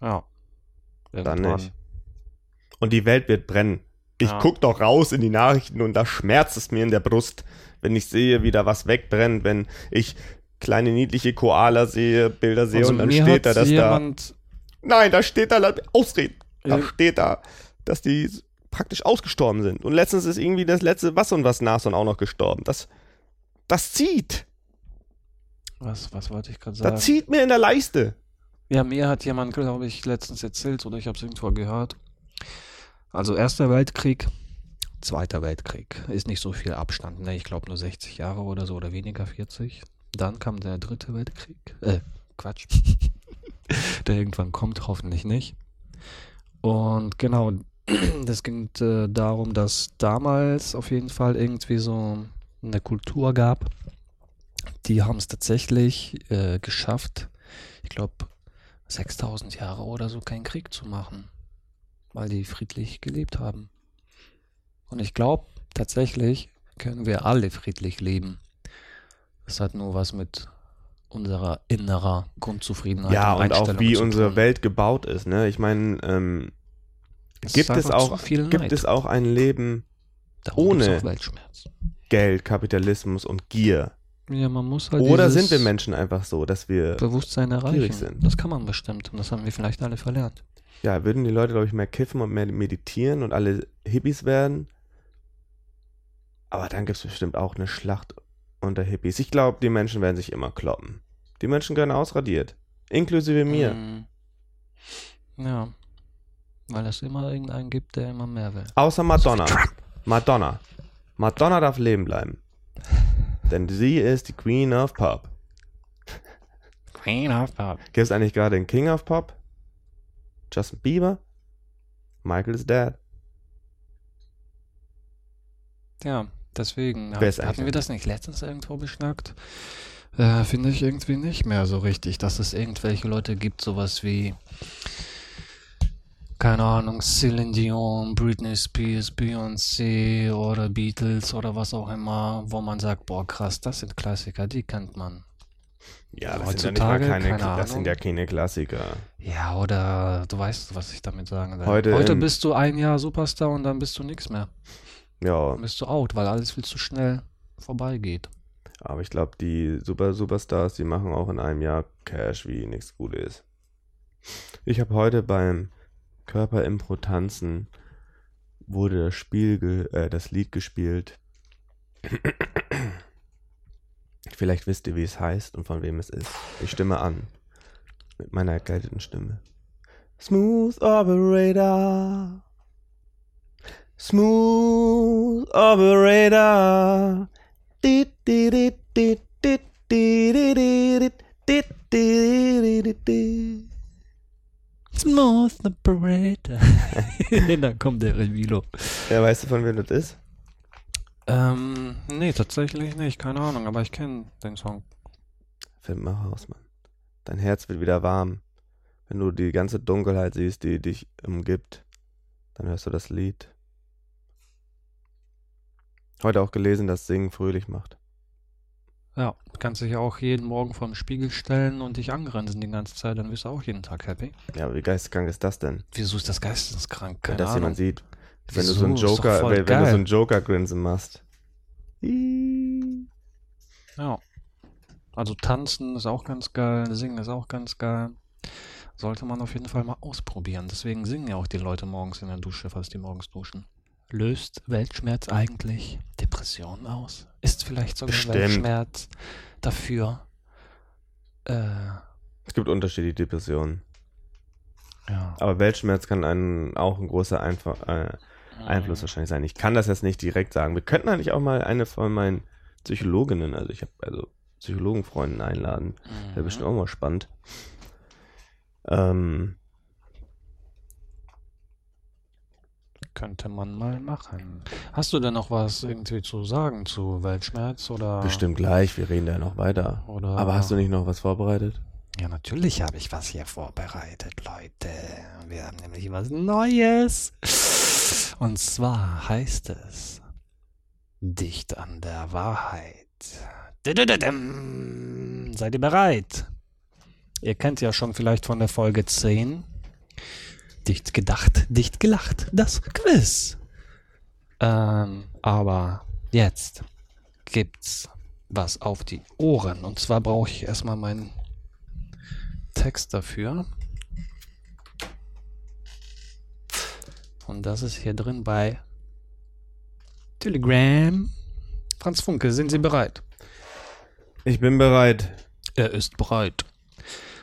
ja. Dann Irgendwann. nicht. Und die Welt wird brennen. Ich Ja. guck doch raus in die Nachrichten und da schmerzt es mir in der Brust, wenn ich sehe, wie da was wegbrennt, wenn ich kleine niedliche Koala sehe, Bilder sehe Also und dann steht da, dass da. Nein, da steht da, ausreden. Da steht da, dass die praktisch ausgestorben sind. Und letztens ist irgendwie das letzte Was und was Nashorn auch noch gestorben. Das, das zieht. was, was wollte ich gerade sagen? Das zieht mir in der Leiste. Ja, mir hat jemand, glaube ich, letztens erzählt oder ich habe es irgendwo gehört. Also Erster Weltkrieg, Zweiter Weltkrieg. Ist nicht so viel Abstand, ne? Ich glaube nur 60 Jahre oder so oder weniger, 40. Dann kam der Dritte Weltkrieg. Äh, Quatsch. der irgendwann kommt, hoffentlich nicht. Und genau, das ging äh, darum, dass damals auf jeden Fall irgendwie so eine Kultur gab. Die haben es tatsächlich äh, geschafft, ich glaube, 6000 Jahre oder so keinen Krieg zu machen, weil die friedlich gelebt haben. Und ich glaube, tatsächlich können wir alle friedlich leben. Es hat nur was mit unserer innerer Grundzufriedenheit Ja, und auch wie unsere. Welt gebaut ist. Ne? Ich meine, ähm, gibt es auch gibt es auch ein Leben Darum Ohne. Geld, Kapitalismus und Gier. Ja, man muss halt Oder sind wir Menschen einfach so, dass wir, Bewusstsein erreichen. sind? Das kann man bestimmt und das haben wir vielleicht alle verlernt. ja, würden die Leute, glaube ich, mehr kiffen und mehr meditieren und alle Hippies werden? Aber dann gibt es bestimmt auch eine Schlacht unter Hippies. Ich glaube, die Menschen werden sich immer kloppen. Die Menschen werden ausradiert. Inklusive mir. Mm. Ja. Weil es immer irgendeinen gibt, der immer mehr will. Außer Madonna. Madonna. Madonna darf leben bleiben. Denn sie ist die Queen of Pop. Queen of Pop. Gibt es eigentlich gerade den King of Pop? Justin Bieber? Michael is dead. Ja, deswegen. Hat, hatten wir das nicht letztens irgendwo beschnackt? Äh, Finde ich irgendwie nicht mehr so richtig, dass es irgendwelche Leute gibt, sowas wie, keine Ahnung, Celine Dion, Britney Spears, Beyoncé oder Beatles oder was auch immer, wo man sagt, boah krass, das sind Klassiker, die kennt man. Ja, das sind ja heutzutage, keine, keine das sind ja keine Klassiker. Ja, oder du weißt, was ich damit sagen will. Heute Heute bist du ein Jahr Superstar und dann bist du nichts mehr. Ja, Dann bist du out, weil alles viel zu schnell vorbeigeht. aber ich glaube, die Super Superstars, die machen auch in einem Jahr Cash, wie nichts gut ist. Ich habe heute beim Körperimpro tanzen wurde das Spiel, äh, das Lied gespielt. Vielleicht wisst ihr, wie es heißt und von wem es ist. Ich stimme an. Mit meiner erkälteten Stimme. Smooth Operator. Dit, dit. Smooth Operator. dann kommt der Revilo. Ja, weißt du, von wem das ist? Ähm, nee, tatsächlich nicht, keine Ahnung, aber ich kenne den Song. Find mal raus, Mann. Dein Herz wird wieder warm. Wenn du die ganze Dunkelheit siehst, die dich umgibt, dann hörst du das Lied. Heute auch gelesen, dass Singen fröhlich macht. Ja, du kannst dich ja auch jeden Morgen vor den Spiegel stellen und dich angrenzen die ganze Zeit, dann wirst du auch jeden Tag happy. Ja, aber wie geisteskrank ist das denn? Wieso ist das geisteskrank? Keine das Ahnung. jemand sieht. Wenn du Wieso? so einen Joker, wenn, wenn du so einen Joker-Grinsen machst. Ja. Also tanzen ist auch ganz geil, singen ist auch ganz geil. Sollte man auf jeden Fall mal ausprobieren. Deswegen singen ja auch die Leute morgens in der Dusche, falls die morgens duschen. Löst Weltschmerz eigentlich Depressionen aus? Ist vielleicht sogar Bestimmt. Weltschmerz dafür? Äh, Es gibt unterschiedliche Depressionen. ja. Aber Weltschmerz kann einen, auch ein großer Einf äh, Einfluss wahrscheinlich sein. Ich kann das jetzt nicht direkt sagen. Wir könnten eigentlich auch mal eine von meinen Psychologinnen, also ich habe also Psychologenfreunden einladen. Wäre bestimmt auch mal spannend. Ähm, Könnte man mal machen. Hast du denn noch was irgendwie zu sagen zu Weltschmerz oder? bestimmt gleich, wir reden da noch weiter. Oder Aber hast du nicht noch was vorbereitet? Ja, natürlich habe ich was hier vorbereitet, Leute. Wir haben nämlich was Neues. Und zwar heißt es Dicht an der Wahrheit. Seid ihr bereit? Ihr kennt ja schon vielleicht von der Folge 10. Dicht gedacht, dicht gelacht. Das Quiz. Ähm, aber jetzt gibt's was auf die Ohren. Und zwar brauche ich erstmal meinen Text dafür. Und das ist hier drin bei Telegram. Franz Funke, sind Sie bereit? Ich bin bereit. Er ist bereit.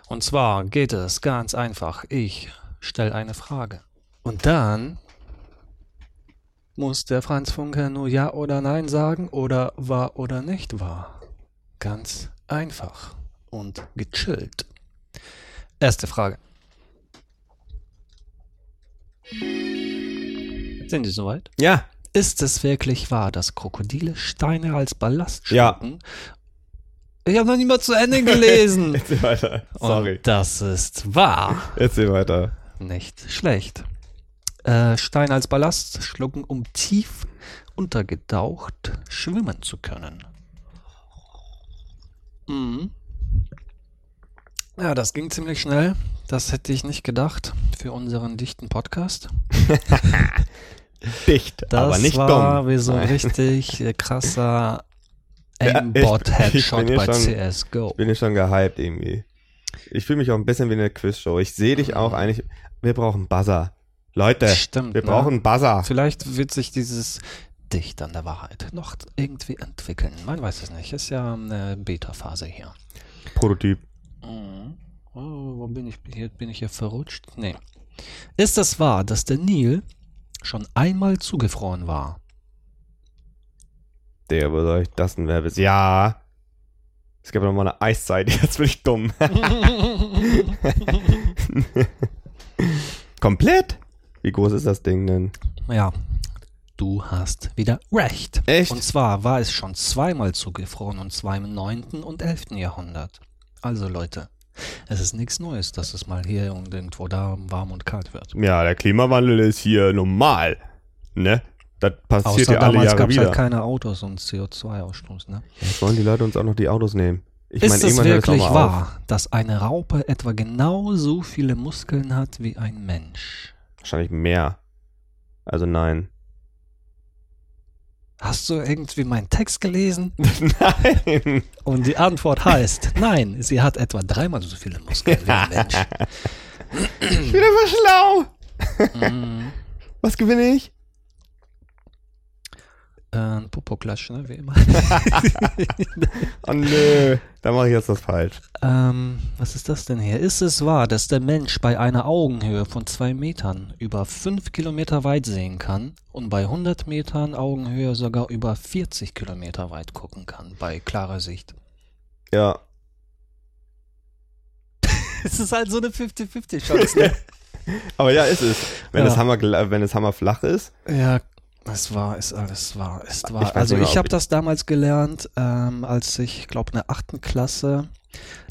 Und zwar geht es ganz einfach. Ich stelle eine Frage. Und dann muss der Franz Funke nur Ja oder Nein sagen oder wahr oder nicht wahr. Ganz einfach und gechillt. Erste Frage. Sind Sie soweit? Ja. Ist es wirklich wahr, dass Krokodile Steine als Ballast Ja. schlucken? Ich habe noch nie mal zu Ende gelesen. Erzähl weiter. Sorry. Und das ist wahr. Erzähl weiter. Nicht schlecht. Äh, Steine als Ballast schlucken, um tief untergetaucht schwimmen zu können. Mhm. Ja, das ging ziemlich schnell. Das hätte ich nicht gedacht für unseren dichten Podcast. Dicht, Das aber nicht war dumm. wie so ein richtig äh, krasser Ja, ich- Aimbot-Headshot ich bin bei ja schon- CSGO. bin ich schon gehypt irgendwie. Ich fühle mich auch ein bisschen wie eine Quizshow. Ich sehe dich auch eigentlich. Wir brauchen Buzzer. Leute, Stimmt. wir ne? brauchen Buzzer. Vielleicht wird sich dieses Dicht an der Wahrheit noch irgendwie entwickeln. Man weiß es nicht. Ist ja eine Beta-Phase hier. Prototyp. Mhm. Oh, wo bin ich? Hier, bin ich hier verrutscht? Nee. Ist es wahr, dass der Nil schon einmal zugefroren war? Der, wo soll ich das denn wer wissen? Ja. Es gab noch mal eine Eiszeit, jetzt bin ich dumm. Komplett? Wie groß ist das Ding denn? ja, du hast wieder recht. Echt? Und zwar war es schon zweimal zugefroren und zwar im 9. und 11. Jahrhundert. Also Leute, es ist nichts Neues, dass es mal hier und irgendwo da warm und kalt wird. Ja, der Klimawandel ist hier normal. Ne? Das passiert Außer ja alle damals Jahre gab es wieder. halt keine Autos und CO2-Ausstoß. Ne? Jetzt wollen die Leute uns auch noch die Autos nehmen. Ich ist meine, es wirklich auf. wahr, dass eine Raupe etwa genauso viele Muskeln hat wie ein Mensch? Wahrscheinlich mehr. Also nein. Hast du irgendwie meinen Text gelesen? nein. Und die Antwort heißt, nein, sie hat etwa dreimal so viele Muskeln wie ein Mensch. Ich bin einfach schlau. Mhm. Was gewinne ich? Äh, ein Popoklatsch, ne, wie immer. Oh nö. Da mache ich jetzt das falsch. ähm, was ist das denn hier? Ist es wahr, dass der Mensch bei einer Augenhöhe von zwei Metern über fünf Kilometer weit sehen kann und bei 100 Metern Augenhöhe sogar über 40 Kilometer weit gucken kann, bei klarer Sicht? Ja. Es ist halt so eine 50-50-Chance, ne? Aber ja, ist es. Wenn, Ja. das Hammer, wenn das Hammer flach ist. Ja, es war, ist alles wahr, ist Ich wahr. weiß Also nicht mehr, ich habe ich- das damals gelernt, ähm, als ich glaube in der achten Klasse,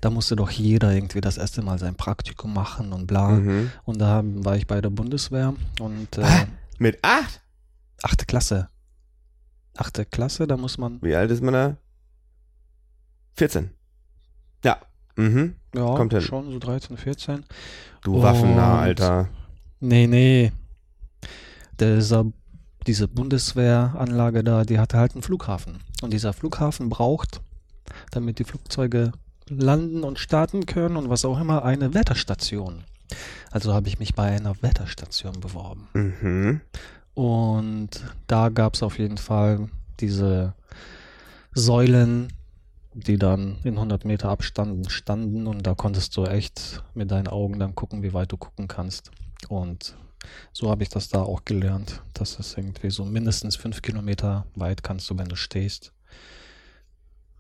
da musste doch jeder irgendwie das erste Mal sein Praktikum machen und bla. Mhm. Und da war ich bei der Bundeswehr und äh? Mit acht? achte Klasse. Achte Klasse, da muss man, Wie alt ist man da? 14. Ja. Mhm. ja, Kommt hin. schon so 13, 14. Du Waffennah, Alter. Nee, nee. Dieser, diese Bundeswehranlage da, die hatte halt einen Flughafen. Und dieser Flughafen braucht, damit die Flugzeuge landen und starten können und was auch immer, eine Wetterstation. Also habe ich mich bei einer Wetterstation beworben. Mhm. Und da gab es auf jeden Fall diese Säulen, die dann in 100 Meter Abstand standen und da konntest du echt mit deinen Augen dann gucken, wie weit du gucken kannst. Und so habe ich das da auch gelernt, dass es irgendwie so mindestens fünf Kilometer weit kannst du, wenn du stehst.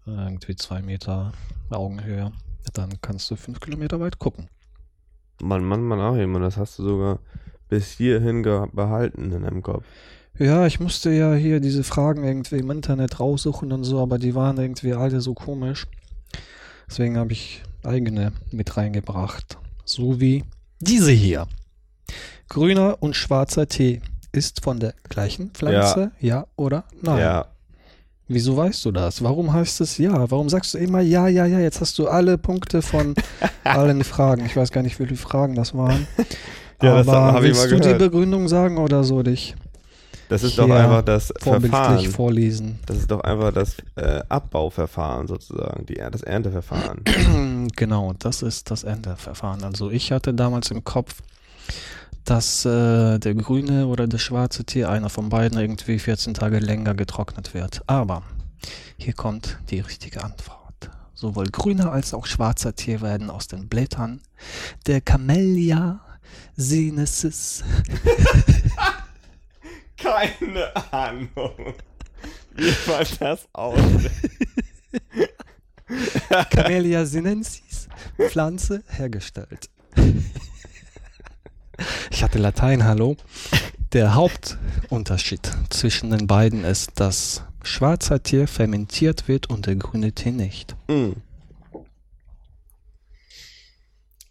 Irgendwie zwei Meter Augenhöhe. Dann kannst du fünf Kilometer weit gucken. Mann, Mann, Mann, auch jemand. Das hast du sogar bis hierhin behalten in deinem Kopf. Ja, ich musste ja hier diese Fragen irgendwie im Internet raussuchen und so, aber die waren irgendwie alle so komisch. Deswegen habe ich eigene mit reingebracht. So wie diese hier. Grüner und schwarzer Tee ist von der gleichen Pflanze, ja, oder nein? Ja. Wieso weißt du das? Warum heißt es ja? Warum sagst du immer ja, ja, ja? Jetzt hast du alle Punkte von allen Fragen. Ich weiß gar nicht, wie viele Fragen das waren. Ja, das aber hab ich willst mal du die gehört. Begründung sagen oder so dich Das ist doch einfach das Verfahren. vorlesen? Das ist doch einfach das äh, Abbauverfahren sozusagen, die, das Ernteverfahren. Genau, das ist das Ernteverfahren. Also ich hatte damals im Kopf, dass äh, der grüne oder der schwarze Tee, einer von beiden, irgendwie 14 Tage länger getrocknet wird. Aber hier kommt die richtige Antwort. Sowohl grüner als auch schwarzer Tee werden aus den Blättern der Camellia sinensis Keine Ahnung. Wie man das aus? Camellia sinensis Pflanze hergestellt. Ich hatte Latein, hallo. Der Hauptunterschied zwischen den beiden ist, dass schwarzer Tee fermentiert wird und der grüne Tee nicht. Mm.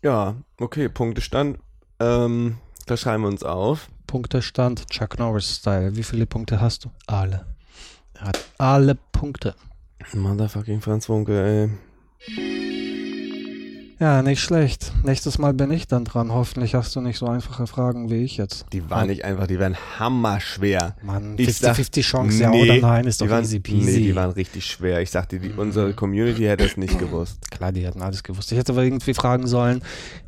Ja, okay, Punktestand. Ähm, da schreiben wir uns auf. Punktestand Chuck Norris-Style. Wie viele Punkte hast du? Alle. Er hat alle Punkte. Motherfucking Franz Wunke, ey. Ja, nicht schlecht. Nächstes Mal bin ich dann dran. Hoffentlich hast du nicht so einfache Fragen wie ich jetzt. Die waren nicht einfach, die waren hammerschwer. Mann, Ich sag- 50-50 Chance, ja Nee, oder nein, ist die doch waren, easy peasy. Nee, die waren richtig schwer. Ich sagte, die, unsere Community hätte es nicht gewusst. Klar, die hätten alles gewusst. Ich hätte aber irgendwie fragen sollen,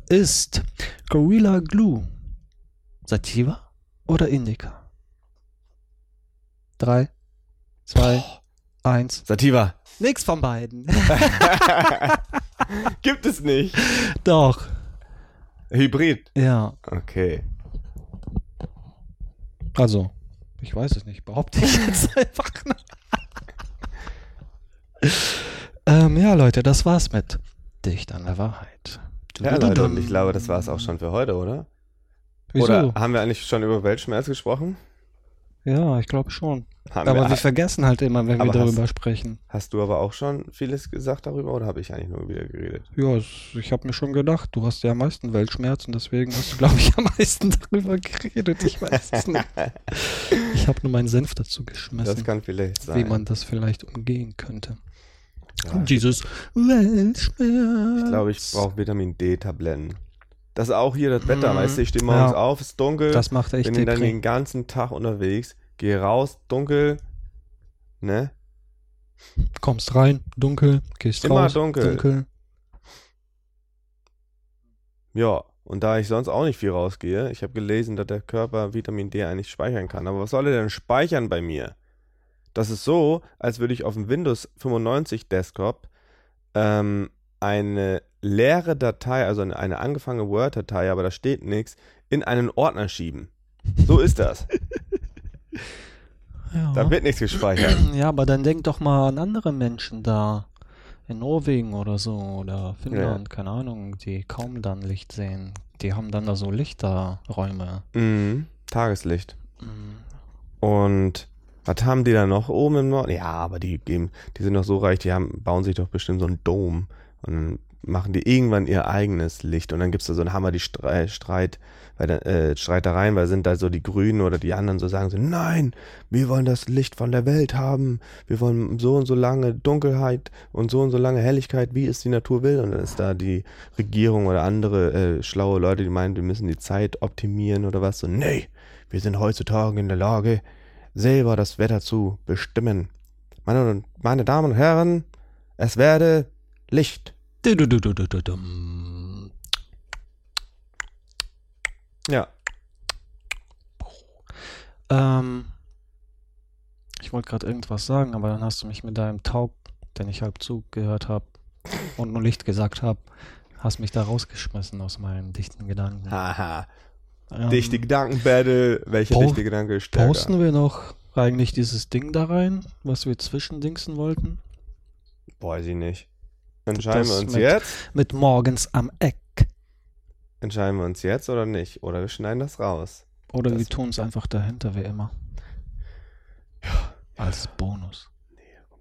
ist Gorilla Glue Sativa oder Indica? Drei, zwei, eins. Sativa. Nix von beiden. Gibt es nicht. Doch. Hybrid. Ja, Okay. also, ich weiß es nicht, behaupte ich jetzt einfach. ähm, ja, Leute, das war's mit Dicht an der Wahrheit. Ja, Leute, und ich glaube, das war es auch schon für heute, oder? Wieso? Oder haben wir eigentlich schon über Weltschmerz gesprochen? Ja, ich glaube schon. Haben Aber wir, wir vergessen halt immer, wenn wir Aber hast- darüber sprechen. hast du aber auch schon vieles gesagt darüber oder habe ich eigentlich nur wieder geredet? Ja, ich habe mir schon gedacht, du hast ja am meisten Weltschmerzen, deswegen hast du, glaube ich, am meisten darüber geredet. Ich weiß es nicht. Ich habe nur meinen Senf dazu Das geschmissen, kann vielleicht sein. wie man das vielleicht umgehen könnte. Ja, Dieses Weltschmerz. ich glaube, ich brauche Vitamin D-Tabletten. Das ist auch hier das Wetter, Mhm. weißt du? Ich stehe morgens Ja. auf, ist dunkel, Das macht echt bin dann den ganzen Tag unterwegs, gehe raus, dunkel, ne? Kommst rein, dunkel, gehst Immer raus, dunkel. dunkel. Ja, und da ich sonst auch nicht viel rausgehe, ich habe gelesen, dass der Körper Vitamin D eigentlich speichern kann. Aber was soll er denn speichern bei mir? Das ist so, als würde ich auf dem Windows 95 Desktop ähm, eine leere Datei, also eine, eine angefangene Word-Datei, aber da steht nichts, in einen Ordner schieben. So ist das. Ja. Da wird nichts gespeichert. ja, aber dann denk doch mal an andere Menschen da. In Norwegen oder so oder Finnland, keine Ahnung, die kaum dann Licht sehen. Die haben dann da so Lichterräume. Mhm. Tageslicht. Mhm. Und was haben die da noch oben im Norden? Ja, aber die geben, die sind doch so reich, die haben, bauen sich doch bestimmt so einen Dom und machen die irgendwann ihr eigenes Licht und dann gibt's da so einen Hammer, die Streit, Streit der, äh, Streitereien, weil sind da so die Grünen oder die anderen so sagen so, nein, wir wollen das Licht von der Welt haben, wir wollen so und so lange Dunkelheit und so und so lange Helligkeit, wie es die Natur will und dann ist da die Regierung oder andere äh, schlaue Leute, die meinen, wir müssen die Zeit optimieren oder was, so, nee, wir sind heutzutage in der Lage, selber das Wetter zu bestimmen. Meine, meine Damen und Herren, es werde Licht. Ja. Ähm, ich wollte gerade irgendwas sagen, aber dann hast du mich mit deinem Taub, den ich halb zugehört habe und nur Licht gesagt habe, hast mich da rausgeschmissen aus meinen dichten Gedanken. Haha. Ähm, Dichte Gedankenbattle. Welcher po- dichte Gedanke ist stärker? Posten wir noch eigentlich dieses Ding da rein, was wir zwischendingsen wollten? Weiß ich nicht. Entscheiden wir uns mit- jetzt? Mit morgens am Eck. Entscheiden wir uns jetzt oder nicht? Oder wir schneiden das raus. Oder Das- wir tun es einfach dahinter, wie immer. Ja. Als Bonus.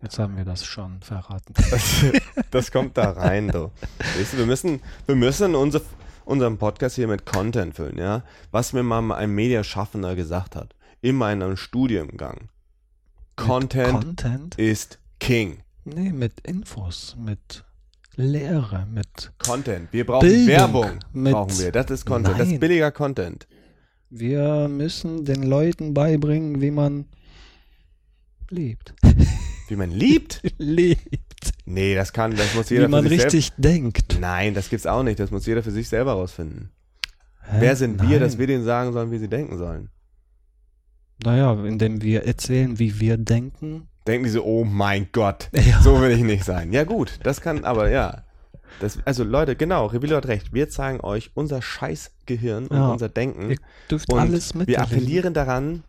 Jetzt haben wir das schon verraten. Das, das kommt da rein, du. Weißt du, wir müssen, wir müssen unser, unseren Podcast hier mit Content füllen, ja? Was mir mal ein Mediaschaffender gesagt hat. In meinem Studiengang. Content Content? ist King. Nee, mit Infos, mit Lehre, mit. Content. Wir brauchen Bildung Werbung. brauchen wir. Das ist Content. Das ist Nein. billiger Content. Wir müssen den Leuten beibringen, wie man lebt. Wie man liebt? lebt. Nee, das kann, das muss jeder Wie man richtig denkt. Nein, das gibt's auch nicht. Das muss jeder für sich selber rausfinden. Hä? Wer sind wir, Nein. dass wir denen sagen sollen, wie sie denken sollen? Naja, indem wir erzählen, wie wir denken. Denken die so, oh mein Gott, Ja. so will ich nicht sein. Ja gut, das kann, aber ja. Das, also Leute, genau, Revilo hat recht. Wir zeigen euch unser Scheißgehirn und Ja. unser Denken. Ihr dürft und alles mit. wir appellieren daran,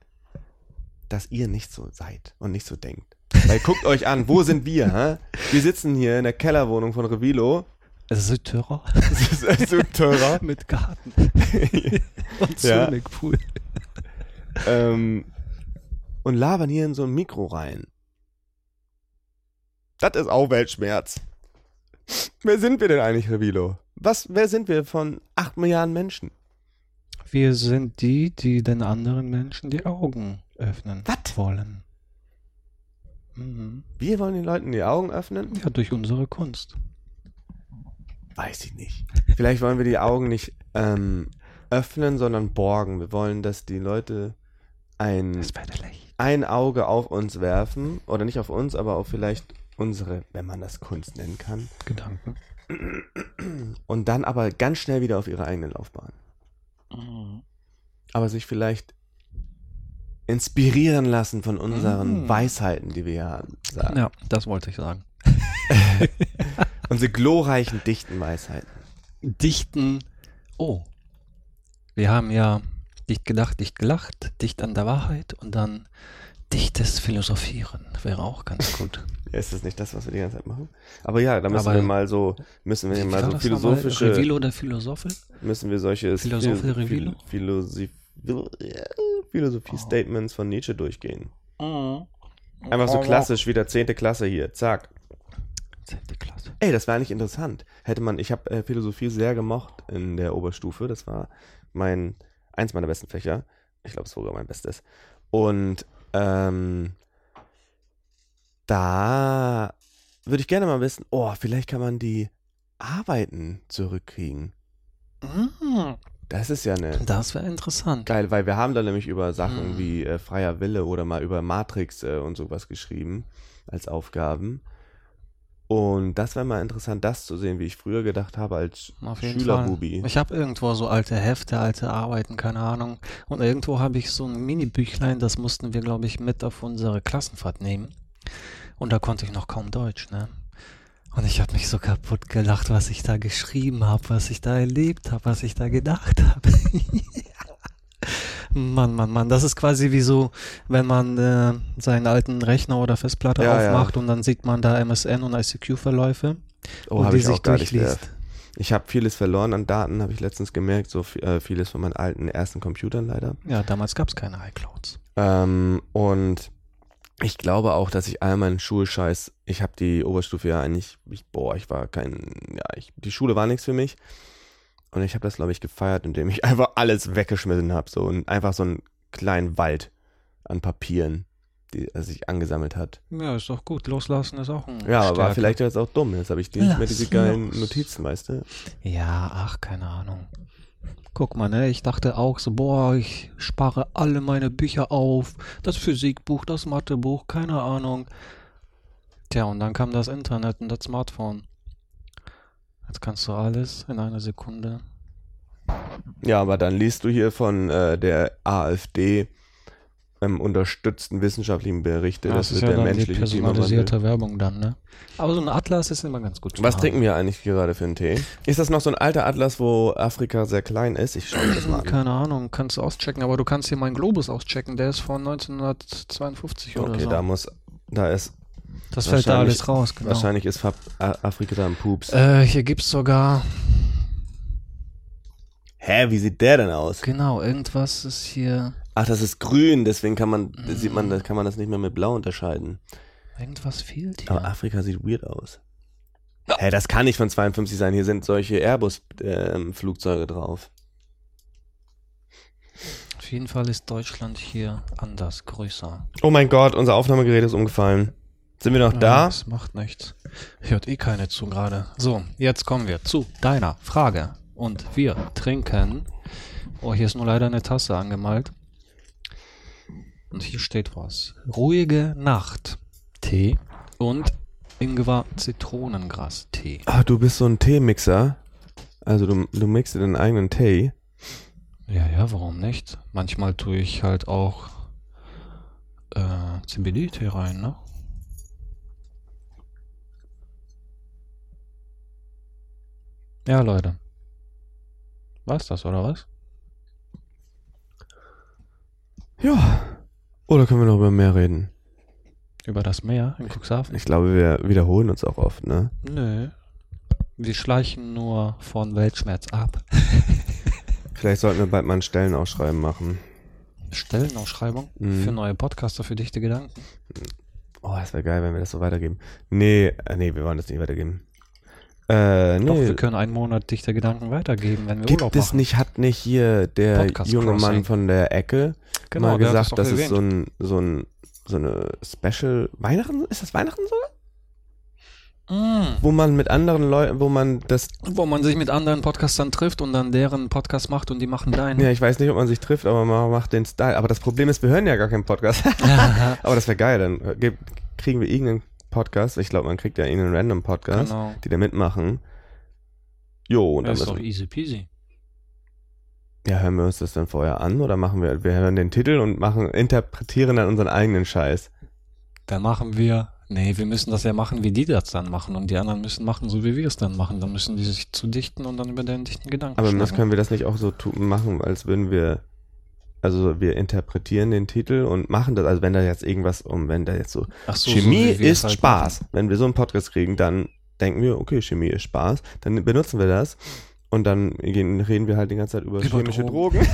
dass ihr nicht so seid und nicht so denkt. Weil guckt euch an, wo sind wir? Hä? Wir sitzen hier in der Kellerwohnung von Revilo. Südtirol Das ist so teurer. mit Garten und Ja. Swimmingpool. ähm, und labern hier in so ein Mikro rein. Das ist auch Weltschmerz. Wer sind wir denn eigentlich, Revilo? Was, wer sind wir von 8 Milliarden Menschen? Wir sind die, die den anderen Menschen die Augen öffnen Was? wollen. Mhm. Wir wollen den Leuten die Augen öffnen? Ja, durch unsere Kunst. weiß ich nicht. Vielleicht wollen wir die Augen nicht ähm, öffnen, sondern borgen. Wir wollen, dass die Leute ein, ein Auge auf uns werfen. Oder nicht auf uns, aber auf vielleicht unsere, wenn man das Kunst nennen kann. Gedanken. Und dann aber ganz schnell wieder auf ihre eigene Laufbahn. Aber sich vielleicht inspirieren lassen von unseren Mm. Weisheiten, die wir haben. Sagen. Ja, das wollte ich sagen. Unsere glorreichen, dichten Weisheiten. Dichten. Oh. Wir haben ja dicht gedacht, dicht gelacht, dicht an der Wahrheit und dann dichtes Philosophieren wäre auch ganz gut. Ist das nicht das, was wir die ganze Zeit machen? Aber ja, da müssen Aber- wir mal so, müssen wir mal war so philosophische, nochmal? Revilo der Philosophe? müssen wir solche Philosophe Revilo? Philosophie, Philosophie-Statements von Nietzsche durchgehen. Mhm. Einfach so klassisch, wie der zehnte Klasse hier. Zack. Zehnte Klasse. Ey, das wäre eigentlich interessant. Hätte man, ich habe äh, Philosophie sehr gemocht in der Oberstufe. Das war mein, eins meiner besten Fächer. Ich glaube, es war sogar mein bestes. Und ähm, da würde ich gerne mal wissen, oh, vielleicht kann man die Arbeiten zurückkriegen. Mhm. Das ist ja eine Das wäre interessant. geil, weil wir haben da nämlich über Sachen Mhm. wie äh, freier Wille oder mal über Matrix äh, und sowas geschrieben als Aufgaben. Und das wäre mal interessant, das zu sehen, wie ich früher gedacht habe als Schülerbubi. Ich habe irgendwo so alte Hefte, alte Arbeiten, keine Ahnung. Und irgendwo habe ich so ein Mini-Büchlein, das mussten wir, glaube ich, mit auf unsere Klassenfahrt nehmen. Und da konnte ich noch kaum Deutsch, ne? Und ich habe mich so kaputt gelacht, was ich da geschrieben habe, was ich da erlebt habe, was ich da gedacht habe. Mann, Mann, Mann, das ist quasi wie so, wenn man äh, seinen alten Rechner oder Festplatte Ja, ja. aufmacht und dann sieht man da MSN und ICQ-Verläufe Oh, habe die ich sich auch gar nicht mehr. Ich habe vieles verloren an Daten, habe ich letztens gemerkt, so äh, vieles von meinen alten ersten Computern leider. Ja, damals gab es keine iClouds. Ähm, und ich glaube auch, dass ich all meinen Schulscheiß, ich habe die Oberstufe ja eigentlich, ich, boah, ich war kein, ja, ich, die Schule war nichts für mich. Und ich habe das, glaube ich, gefeiert, indem ich einfach alles weggeschmissen habe, so und einfach so einen kleinen Wald an Papieren, die er sich angesammelt hat. Ja, ist doch gut. Loslassen ist auch ein Ja, aber Stärke. vielleicht jetzt auch dumm. Jetzt habe ich nicht mehr diese geilen los. Notizen, weißt du? Ja, ach, keine Ahnung. Guck mal, ne, ich dachte auch so, boah, ich spare alle meine Bücher auf. Das Physikbuch, das Mathebuch, keine Ahnung. Tja, und dann kam das Internet und das Smartphone. Jetzt kannst du alles in einer Sekunde. Ja, aber dann liest du hier von äh, der AfD ähm, unterstützten wissenschaftlichen Berichte. das ist wird der dann die menschliche personalisierte Werbung dann, ne? Aber so ein Atlas ist immer ganz gut. zu Was trinken wir eigentlich gerade für einen Tee? Ist das noch so ein alter Atlas, wo Afrika sehr klein ist? Ich schaue das mal an. Keine Ahnung, kannst du auschecken, aber du kannst hier meinen Globus auschecken, der ist von 1952 oder Okay, so. da muss, da ist, das fällt da alles raus, genau. wahrscheinlich ist Afrika da ein Pups. Äh, hier gibt's sogar, Hä, wie sieht der denn aus? genau, irgendwas ist hier, Ach, das ist grün, deswegen kann man, sieht Mm. man, das kann man das nicht mehr mit blau unterscheiden. irgendwas fehlt hier. Aber Afrika sieht weird aus. Hä, das kann nicht von 52 sein. Hier sind solche Airbus-Flugzeuge drauf. Auf jeden Fall ist Deutschland hier anders, größer. Oh mein Gott, unser Aufnahmegerät ist umgefallen. Sind wir noch Ja, da? Das macht nichts. Hört eh keine zu gerade. So, jetzt kommen wir zu deiner Frage. Und wir trinken. Oh, hier ist nur leider eine Tasse angemalt. Und hier steht was. Ruhige Nacht. Tee und Ingwer Zitronengras Tee. Ah, du bist so ein Teemixer. Also du, du mixst dir deinen eigenen Tee. Ja, ja, warum nicht? Manchmal tue ich halt auch äh, CBD-Tee rein, ne? Ja, Leute. War's das, oder was? Ja. Oder können wir noch über mehr reden? Über das Meer in Cuxhaven? Ich glaube, wir wiederholen uns auch oft, ne? Nö. Wir schleichen nur von Weltschmerz ab. Vielleicht sollten wir bald mal ein Stellenausschreiben machen. Stellenausschreibung Mhm. für neue Podcaster für dichte Gedanken. Oh, das wäre geil, wenn wir das so weitergeben. Nee, äh, nee, wir wollen das nicht weitergeben. Äh, Doch, nee. wir können einen Monat dichte Gedanken weitergeben, wenn wir Gibt Urlaub es machen. nicht, hat nicht hier der Podcast junge Crossing. Mann von der Ecke Genau, mal der gesagt, doch das ist erwähnt. so ein, so ein, so eine Special Weihnachten? Ist das Weihnachten sogar? Mm. wo man mit anderen Leuten, wo man das, Wo man sich mit anderen Podcastern trifft und dann deren Podcast macht und die machen deinen. ja, ich weiß nicht, ob man sich trifft, aber man macht den Style. Aber das Problem ist, wir hören ja gar keinen Podcast. aber das wäre geil, dann äh, ge- kriegen wir irgendeinen Podcast. Ich glaube, man kriegt ja irgendeinen random Podcast, genau. die da mitmachen. Jo, und dann Das ist doch easy peasy. ja, hören wir uns das dann vorher an oder machen wir, wir hören den Titel und machen, interpretieren dann unseren eigenen Scheiß. Dann machen wir. Nee, wir müssen das ja machen, wie die das dann machen. Und die anderen müssen machen, so wie wir es dann machen. Dann müssen die sich zu dichten und dann über den dichten Gedanken Aber können wir das nicht auch so machen, als würden wir, also wir interpretieren den Titel und machen das, also wenn da jetzt irgendwas um, wenn da jetzt so, Ach so, Chemie so ist halt Spaß. Wenn wir so einen Podcast kriegen, dann denken wir, okay, Chemie ist Spaß, dann benutzen wir das und dann gehen, reden wir halt die ganze Zeit über, Über chemische Drogen.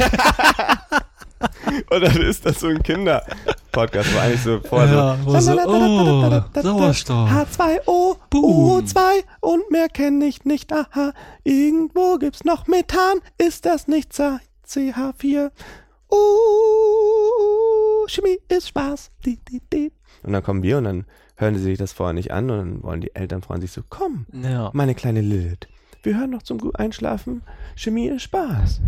und dann ist das so ein Kinder-Podcast, wo eigentlich so vorher so, Ja, wo so, oh, Sauerstoff. H2O, Boom. O2 und mehr kenne ich nicht. Aha, irgendwo gibt's noch Methan. Ist das nicht CH4? Uh, Chemie ist Spaß. Di, di, di. Und dann kommen wir und dann hören sie sich das vorher nicht an und dann wollen die Eltern freuen sich so, komm, Ja. meine kleine Lilith. Wir hören noch zum Einschlafen. Chemie ist Spaß.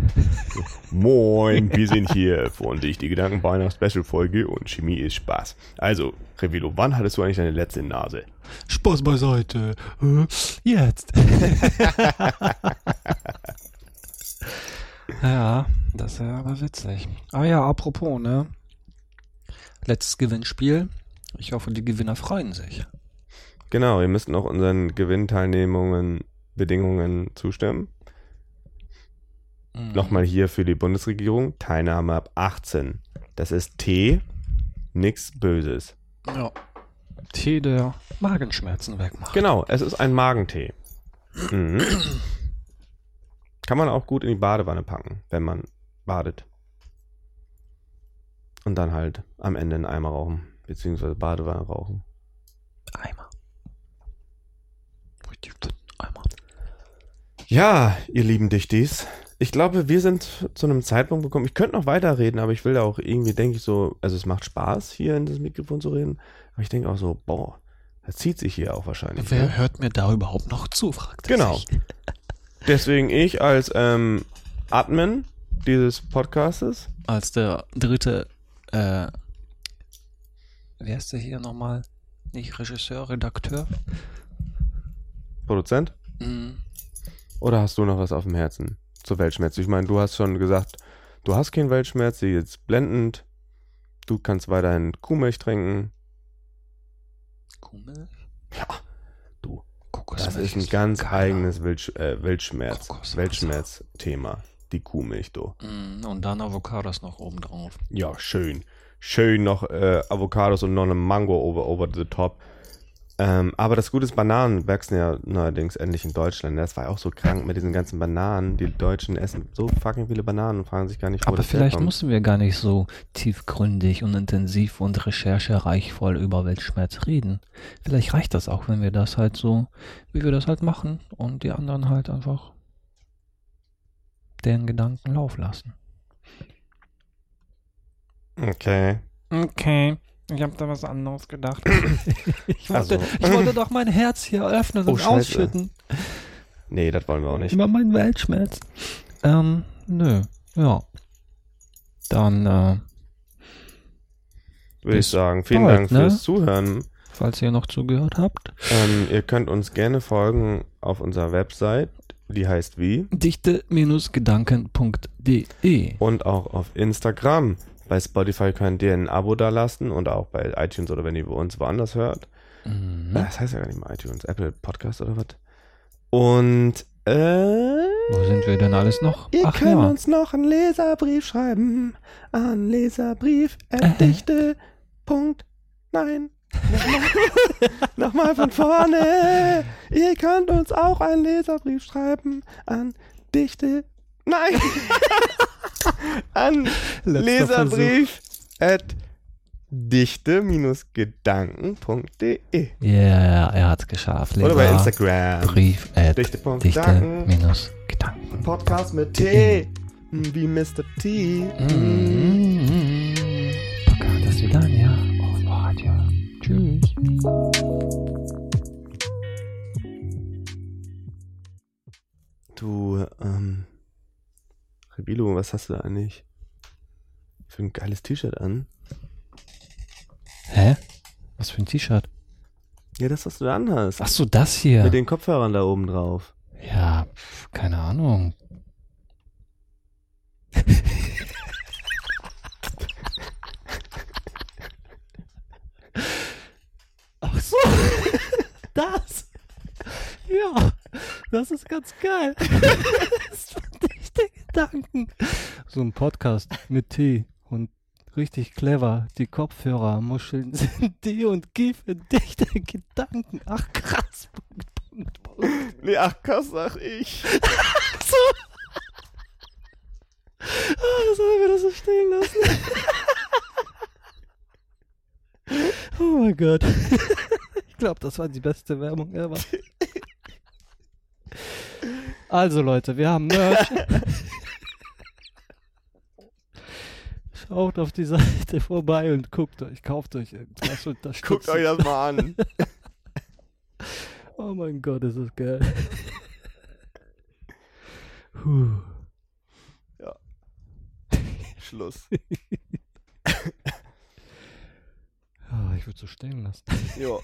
Moin, wir sind hier von Dich die Gedanken bei einer Special-Folge und Chemie ist Spaß. Also, Revilo, wann hattest du eigentlich deine letzte Nase? Spaß beiseite. Äh, Jetzt. ja, das ist ja aber witzig. Ah ja, apropos, ne? Letztes Gewinnspiel. Ich hoffe, die Gewinner freuen sich. Genau, ihr müsst noch unseren Gewinnteilnehmungen, Bedingungen zustimmen. Mhm. Nochmal hier für die Bundesregierung. Teilnahme ab 18. Das ist T, nix Böses. Ja. Tee, der Magenschmerzen wegmacht. Genau, es ist ein Magentee. Mhm. Kann man auch gut in die Badewanne packen, wenn man badet. Und dann halt am Ende einen Eimer rauchen, beziehungsweise Badewanne rauchen. Eimer. Richtig Eimer. Ja, ihr lieben Dichtis. Ich glaube, wir sind zu einem Zeitpunkt gekommen. Ich könnte noch weiterreden, aber ich will da auch irgendwie, denke ich so, also es macht Spaß, hier in das Mikrofon zu reden. Aber ich denke auch so, boah, das zieht sich hier auch wahrscheinlich. Wer ne? hört mir da überhaupt noch zu, fragt er Genau. sich. Deswegen ich als ähm, Admin dieses Podcastes. Als der dritte, äh, wer ist der hier nochmal? Nicht Regisseur, Redakteur? Produzent? Mhm. Oder hast du noch was auf dem Herzen zur Weltschmerz? Ich meine, du hast schon gesagt, du hast keinen Weltschmerz, sie ist blendend. Du kannst weiterhin Kuhmilch trinken. Kuhmilch? Ja. Kokosmilch Das ist ein ganz geiler. eigenes Weltsch äh, Kokoswasser. Weltschmerz-Thema. Die Kuhmilch, du. Mm, Und dann Avocados noch oben drauf. Ja, schön. Schön noch äh, Avocados und noch eine Mango over, over the top. Ähm, aber das Gute ist, Bananen wachsen ja neuerdings endlich in Deutschland. Das war ja auch so krank mit diesen ganzen Bananen. Die Deutschen essen so fucking viele Bananen und fragen sich gar nicht, wo Aber das vielleicht herkommt. müssen wir gar nicht so tiefgründig und intensiv und recherchereichvoll über Weltschmerz reden. Vielleicht reicht das auch, wenn wir das halt so, wie wir das halt machen und die anderen halt einfach deren Gedanken Lauf lassen. Okay. Okay. Ich habe da was anderes gedacht. ich, Also. wollte, ich wollte doch mein Herz hier öffnen Oh, und Scheiße. ausschütten. Nee, das wollen wir auch nicht. Über meinen Weltschmerz. Ähm, nö. Ja. Dann, äh, Würde ich sagen. Vielen bald, Dank ne? fürs Zuhören. falls ihr noch zugehört habt. Ähm, ihr könnt uns gerne folgen auf unserer Website. Die heißt wie? dichte-gedanken.de. Und auch auf Instagram. Bei Spotify könnt ihr ein Abo da lassen und auch bei iTunes oder wenn ihr uns woanders hört. Mhm. Das heißt ja gar nicht mal iTunes, Apple Podcast oder was. Und äh, Wo sind wir denn alles noch? ihr Ach könnt ja. uns noch einen Leserbrief schreiben an Leserbrief Äh. Dichte. Punkt. Nein. Nochmal von vorne. Ihr könnt uns auch einen Leserbrief schreiben an Dichte. Nein. an Leserbrief at dichte-gedanken.de. Ja, yeah, er hat's geschafft. Leser Oder bei Instagram. Brief at dichte-gedanken. Podcast mit T. Hm, wie Mr. T. Mm. Podcast wie dann, ja. Und Radio. Tschüss. Du, ähm, Revilo, was hast du da eigentlich für ein geiles T-Shirt an? Hä? Was für ein T-Shirt? Ja, das, was du da anhast. Ach so, das hier. Mit den Kopfhörern da oben drauf. Ja, pf, keine Ahnung. Ach so, das. Ja, das ist ganz geil. Das fand ich Gedanken. So ein Podcast mit Tee und richtig clever. Die Kopfhörermuscheln sind Tee und Kiefer dichte Gedanken. Ach krass. Punkt, Punkt, Punkt. Nee, ach, krass, sag ich. So. Ah, sollen wir das so stehen lassen? oh mein Gott. Ich glaube, das war die beste Werbung ever. Also Leute, wir haben Merch. Schaut auf die Seite vorbei und guckt euch, kauft euch irgendwas Guckt euch das mal an. Oh mein Gott, ist das geil. Puh. Schluss. Ah, ich würde so stehen lassen. Jo.